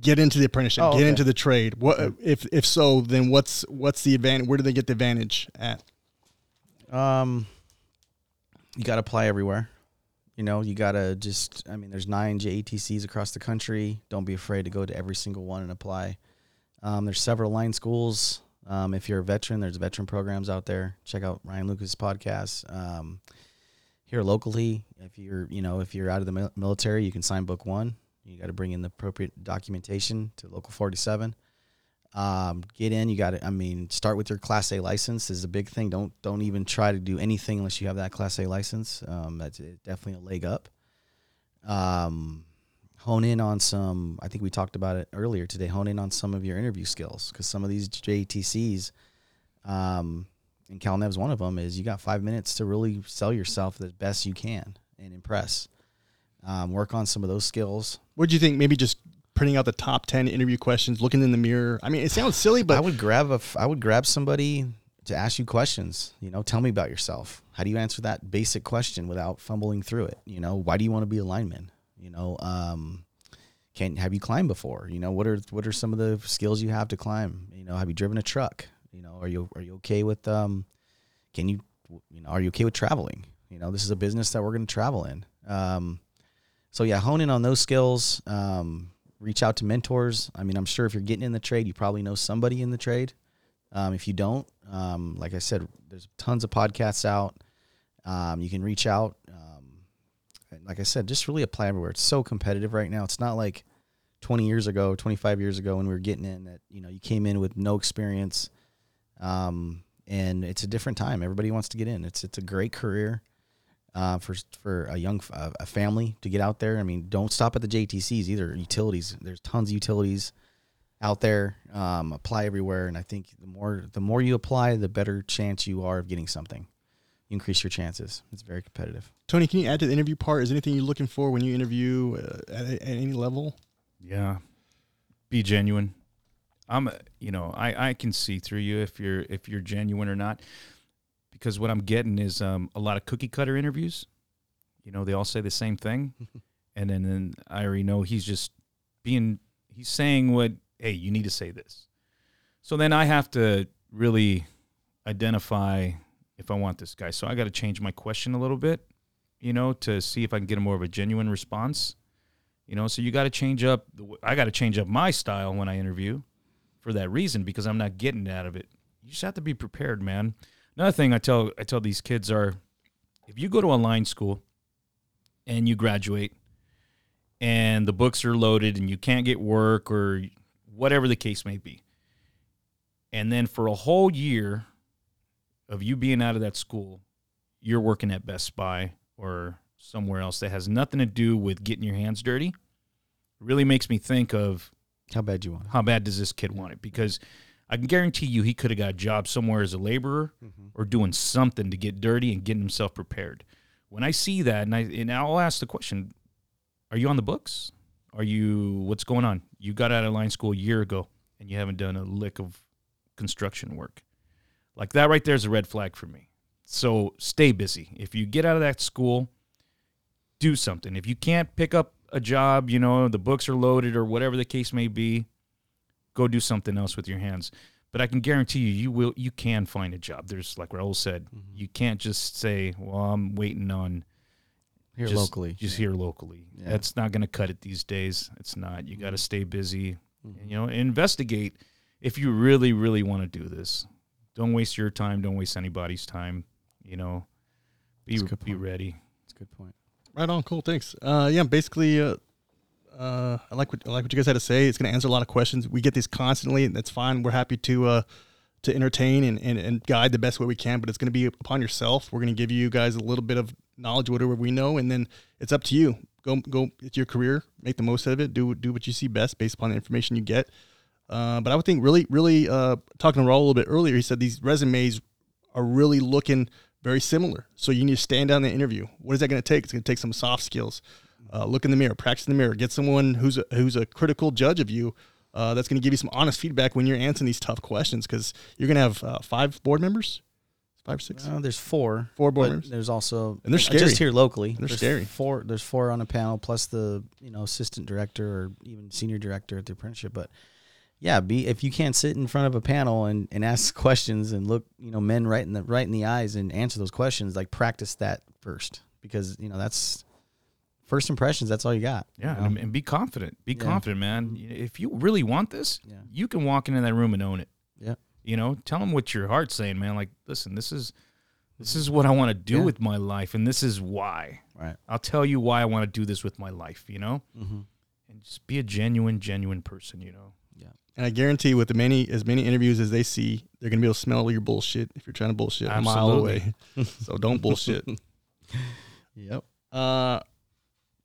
get into the apprenticeship, Oh, get okay. into the trade. What if if so? Then what's what's the advantage? Where do they get the advantage at? Um, you got to apply everywhere. You know, you got to just, I mean, there's nine JATCs across the country. Don't be afraid to go to every single one and apply. Um, there's several line schools. Um, if you're a veteran, there's veteran programs out there. Check out Ryan Lucas' podcast. Um, here locally, if you're, you know, if you're out of the military, you can sign book one. You got to bring in the appropriate documentation to local 47 um, get in. You got to. I mean, start with your Class A license is a big thing. Don't don't even try to do anything unless you have that Class A license. Um, that's definitely a leg up. Um, hone in on some. I think we talked about it earlier today. Hone in on some of your interview skills because some of these JTCs, um, and CalNev's one of them, is you got five minutes to really sell yourself the best you can and impress. Um, work on some of those skills. What do you think? Maybe just printing out the top ten interview questions, looking in the mirror. I mean, it sounds silly, but I would grab a I would grab somebody to ask you questions. You know, tell me about yourself. How do you answer that basic question without fumbling through it? You know, why do you want to be a lineman? You know, um, can have you climbed before? You know, what are what are some of the skills you have to climb? You know, have you driven a truck? You know, are you are you okay with um, can you you know are you okay with traveling? You know, this is a business that we're going to travel in. Um, so yeah, hone in on those skills. Um, reach out to mentors. I mean, I'm sure if you're getting in the trade, you probably know somebody in the trade. Um, if you don't, um, like I said, there's tons of podcasts out. Um, you can reach out. Like I said, just really apply everywhere. It's so competitive right now. It's not like 20 years ago, 25 years ago when we were getting in that, you know, you came in with no experience. Um, and it's a different time. Everybody wants to get in. It's, it's a great career uh, for for a young a a family to get out there. I mean, don't stop at the JTCs either. Utilities, there's tons of utilities out there. Um, apply everywhere, and I think the more the more you apply, the better chance you are of getting something. You increase your chances. It's very competitive. Tony, can you add to the interview part? Is there anything you're looking for when you interview uh, at, at any level? Yeah. Be genuine. I'm you know, I I can see through you if you're if you're genuine or not. Because what I'm getting is um, a lot of cookie cutter interviews. You know, they all say the same thing. and then, then I already know he's just being he's saying what hey, you need to say this. So then I have to really identify if I want this guy. So I got to change my question a little bit, you know, to see if I can get a more of a genuine response. You know, so you got to change up. I got to change up my style when I interview, for that reason because I'm not getting out of it. You just have to be prepared, man. Another thing I tell I tell these kids are, if you go to a line school, and you graduate, and the books are loaded and you can't get work or whatever the case may be, and then for a whole year of you being out of that school, you're working at Best Buy or somewhere else that has nothing to do with getting your hands dirty really makes me think of How bad you want it? how bad does this kid want it? Because i can guarantee you he could have got a job somewhere as a laborer mm-hmm. or doing something to get dirty and getting himself prepared. When i see that and, I, and i'll ask the question are you on the books? Are you what's going on? You got out of line school a year ago and you haven't done a lick of construction work like that right there is a red flag for me. So stay busy. If you get out of that school do something. If you can't pick up a job you know the books are loaded or whatever the case may be go do something else with your hands. But i can guarantee you you will you can find a job. There's like raul said you can't just say well i'm waiting on Here just, locally. just here locally. Yeah. that's not going to cut it these days. It's not. You got to stay busy. Mhm. you know investigate if you really really want to do this don't waste your time don't waste anybody's time you know be, That's good be point. ready That's a good point. Right on, cool, thanks. Uh, yeah, basically, uh, uh, I like what I like what you guys had to say. It's going to answer a lot of questions. We get these constantly, and that's fine. We're happy to uh, to entertain and, and, and guide the best way we can. But it's going to be upon yourself. We're going to give you guys a little bit of knowledge, whatever we know, and then it's up to you. Go go. It's your career. Make the most of it. Do do what you see best based upon the information you get. Uh, but I would think really really uh, talking to Raul a little bit earlier. He said these resumes are really looking very similar. So you need to stand down the interview. What is that going to take? It's going to take some soft skills. Uh, look in the mirror, practice in the mirror, get someone who's a, who's a critical judge of you. Uh, that's going to give you some honest feedback when you're answering these tough questions because you're going to have uh, five board members, five, or six, there's four. four board members. There's also And they're scary. just here locally. They're there's scary. Four. There's four on a panel plus the you know assistant director or even senior director at the apprenticeship. But yeah, be if you can't sit in front of a panel and, and ask questions and look you know men right in the right in the eyes and answer those questions, like practice that first because you know that's first impressions. That's all you got. Yeah, you know? and, and be confident. Be Yeah. confident, man. If you really want this, Yeah. you can walk into that room and own it. Yeah. You know, tell them what your heart's saying, man. Like, listen, this is this is what I want to do Yeah. with my life, and this is why. Right. I'll tell you why I want to do this with my life. You know, Mm-hmm. and just be a genuine, genuine person. You know. And I guarantee, with the many as many interviews as they see, they're gonna be able to smell your bullshit if you're trying to bullshit a mile away. so don't bullshit. Yep. Uh,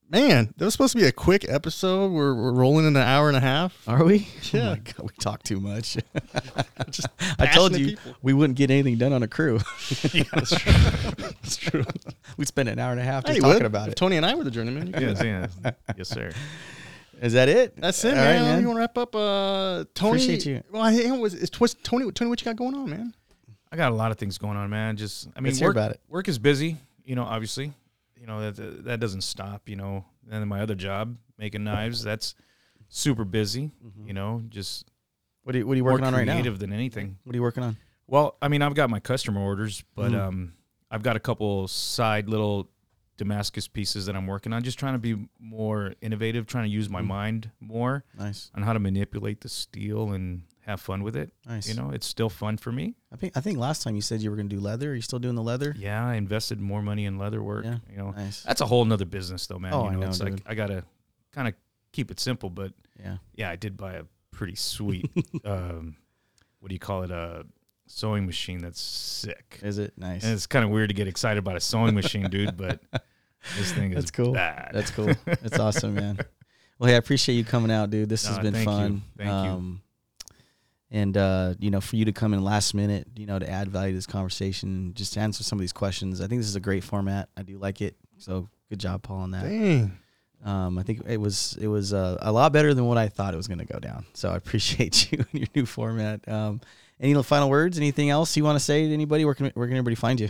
man, that was supposed to be a quick episode. We're, we're rolling in an hour and a half. Are we? Yeah. Oh my God, we talk too much. Just I told you people. we wouldn't get anything done on a crew. That's true. That's true. We'd spend an hour and a half just Hey, talking would. about If it. Tony and I were the journeyman. you could- Yes, yes, sir. Is that it? That's it, All right, man. You want to wrap up? Uh, Tony. Appreciate you. Well, I think it was. It's what's Tony. Tony, what you got going on, man? I got a lot of things going on, man. Just, I mean, Let's hear work, about it. work is busy. You know, obviously, you know that that doesn't stop. You know, and then my other job, making knives, that's super busy. Mm-hmm. You know, just What are you, what are you working on right now? creative than anything. What are you working on? Well, I mean, I've got my customer orders, but Mhm. um, I've got a couple side little Damascus pieces that I'm working on. Just trying to be more innovative, trying to use my Mhm. mind more Nice, on how to manipulate the steel and have fun with it. nice. You know, it's still fun for me. I think I think last time you said you were going to do leather. Are you still doing the leather? Yeah, I invested more money in leather work. Yeah. You know, Nice. that's a whole nother business though, man. Oh, you I know, know, it's like. I gotta kind of keep it simple, but Yeah. yeah, I did buy a pretty sweet um, what do you call it? A sewing machine that's sick. Is it nice? And it's kind of weird to get excited about a sewing machine, dude, but this thing is That's cool. bad. That's cool. That's awesome, man. Well, hey, I appreciate you coming out, dude. This has been thank you. fun. Thank you. um, And uh, you know, for you to come in last minute, you know, to add value to this conversation, just to answer some of these questions. I think this is a great format. I do like it. So good job, Paul, on that. Dang. Um, I think it was it was uh, a lot better than what I thought it was going to go down. So I appreciate you and your new format. Um, any final words? Anything else you want to say to anybody? Where can where can everybody find you?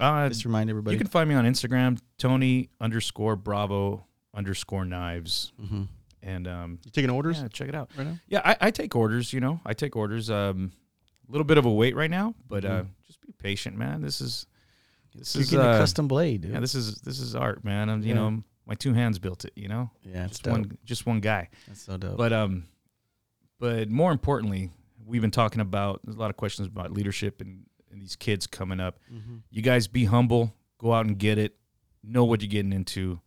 Uh, Just remind everybody. you can find me on Instagram, Tony underscore Bravo underscore knives, hmm and um, You taking orders yeah, check it out. right now? Yeah, I, I take orders. You know, I take orders. Um, a little bit of a wait right now, but uh, Mhm. just be patient, man. This is this You're is getting uh, a custom blade, dude. yeah, this is this is art, man. And you Yeah. know, my two hands built it. You know, yeah, it's just dope. one just one guy. That's so dope. But um, but more importantly, we've been talking about there's a lot of questions about leadership and, and these kids coming up. Mhm. You guys be humble, go out and get it, know what you're getting into,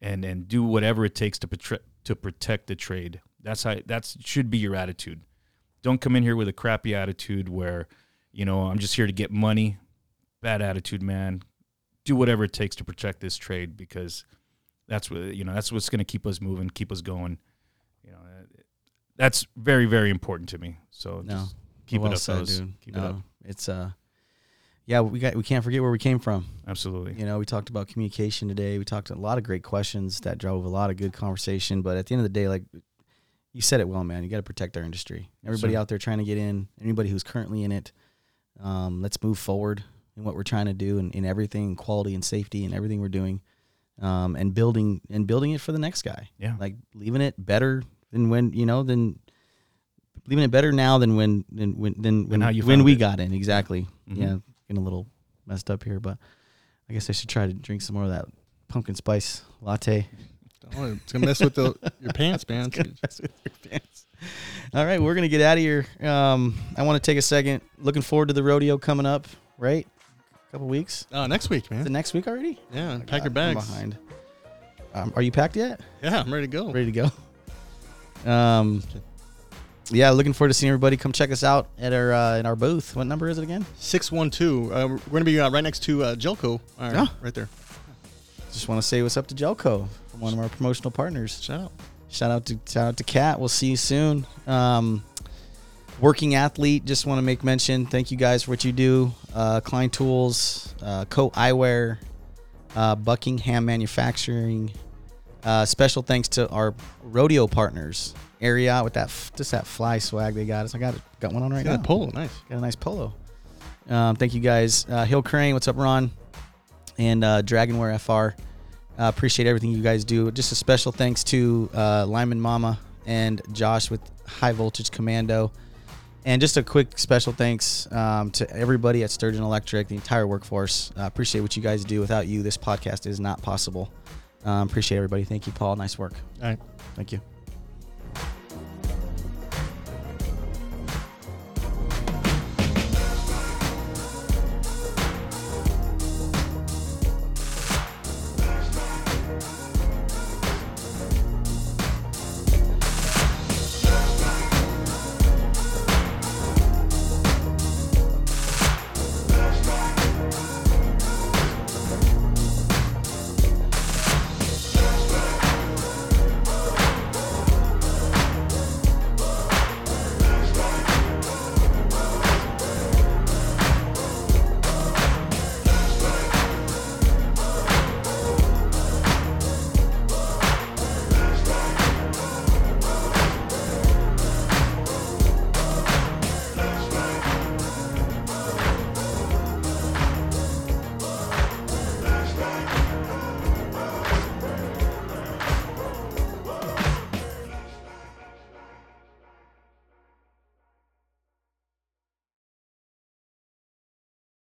and and do whatever it takes to protre- to protect the trade. That's how that's should be your attitude. Don't come in here with a crappy attitude where, you know, I'm just here to get money. Bad attitude, man. Do whatever it takes to protect this trade because that's what you know. That's what's going to keep us moving, keep us going. That's very very important to me. So No. just keep well it up, said, dude. Keep it up. It's uh, yeah, we got we can't forget where we came from. Absolutely. You know, we talked about communication today. We talked a lot of great questions that drove a lot of good conversation. But at the end of the day, like you said it well, man, you got to protect our industry. Everybody sir. out there trying to get in, anybody who's currently in it, um, let's move forward in what we're trying to do and in everything, quality and safety and everything we're doing, um, and building and building it for the next guy. Yeah. Like leaving it better than when you know than leaving it better now than when than when than when, how you when we it. got in exactly. Mhm. Yeah, getting a little messed up here, but I guess I should try to drink some more of that pumpkin spice latte. Oh, it's gonna mess with the your pants, man. Gonna mess with your pants. All right, we're gonna get out of here. Um, I want to take a second. Looking forward to the rodeo coming up. Right, a couple weeks. Uh, next week, Is man. it next week already? Yeah, Oh my pack your God, I'm bags. behind. Um, are you packed yet? Yeah, I'm ready to go. Ready to go? Um, yeah, looking forward to seeing everybody. Come check us out at our uh, in our booth. What number is it again? Six one two. Uh, we're gonna be uh, right next to uh, Jelco. Uh, Yeah. right there. Just want to say what's up to Jelco, one of our promotional partners. Shout out. Shout out to shout out to Cat. We'll see you soon. Um, working athlete, just want to make mention. Thank you guys for what you do. Uh, Klein Tools, uh, COE Eyewear, uh, Buckingham Manufacturing. Uh, special thanks to our rodeo partners, Ariat with that just that fly swag they got us. I got got one on right Yeah, now. polo, nice. Got a nice polo. Um, thank you guys. Uh, Hill Crane, what's up, Ron? And uh, DragonWear FR. Uh, appreciate everything you guys do. Just a special thanks to uh, Lineman Mama and Josh with High Voltage Commando. And just a quick special thanks um, to everybody at Sturgeon Electric, the entire workforce. Uh, appreciate what you guys do. Without you, this podcast is not possible. Um, appreciate everybody. Thank you, Paul. Nice work. All right. Thank you.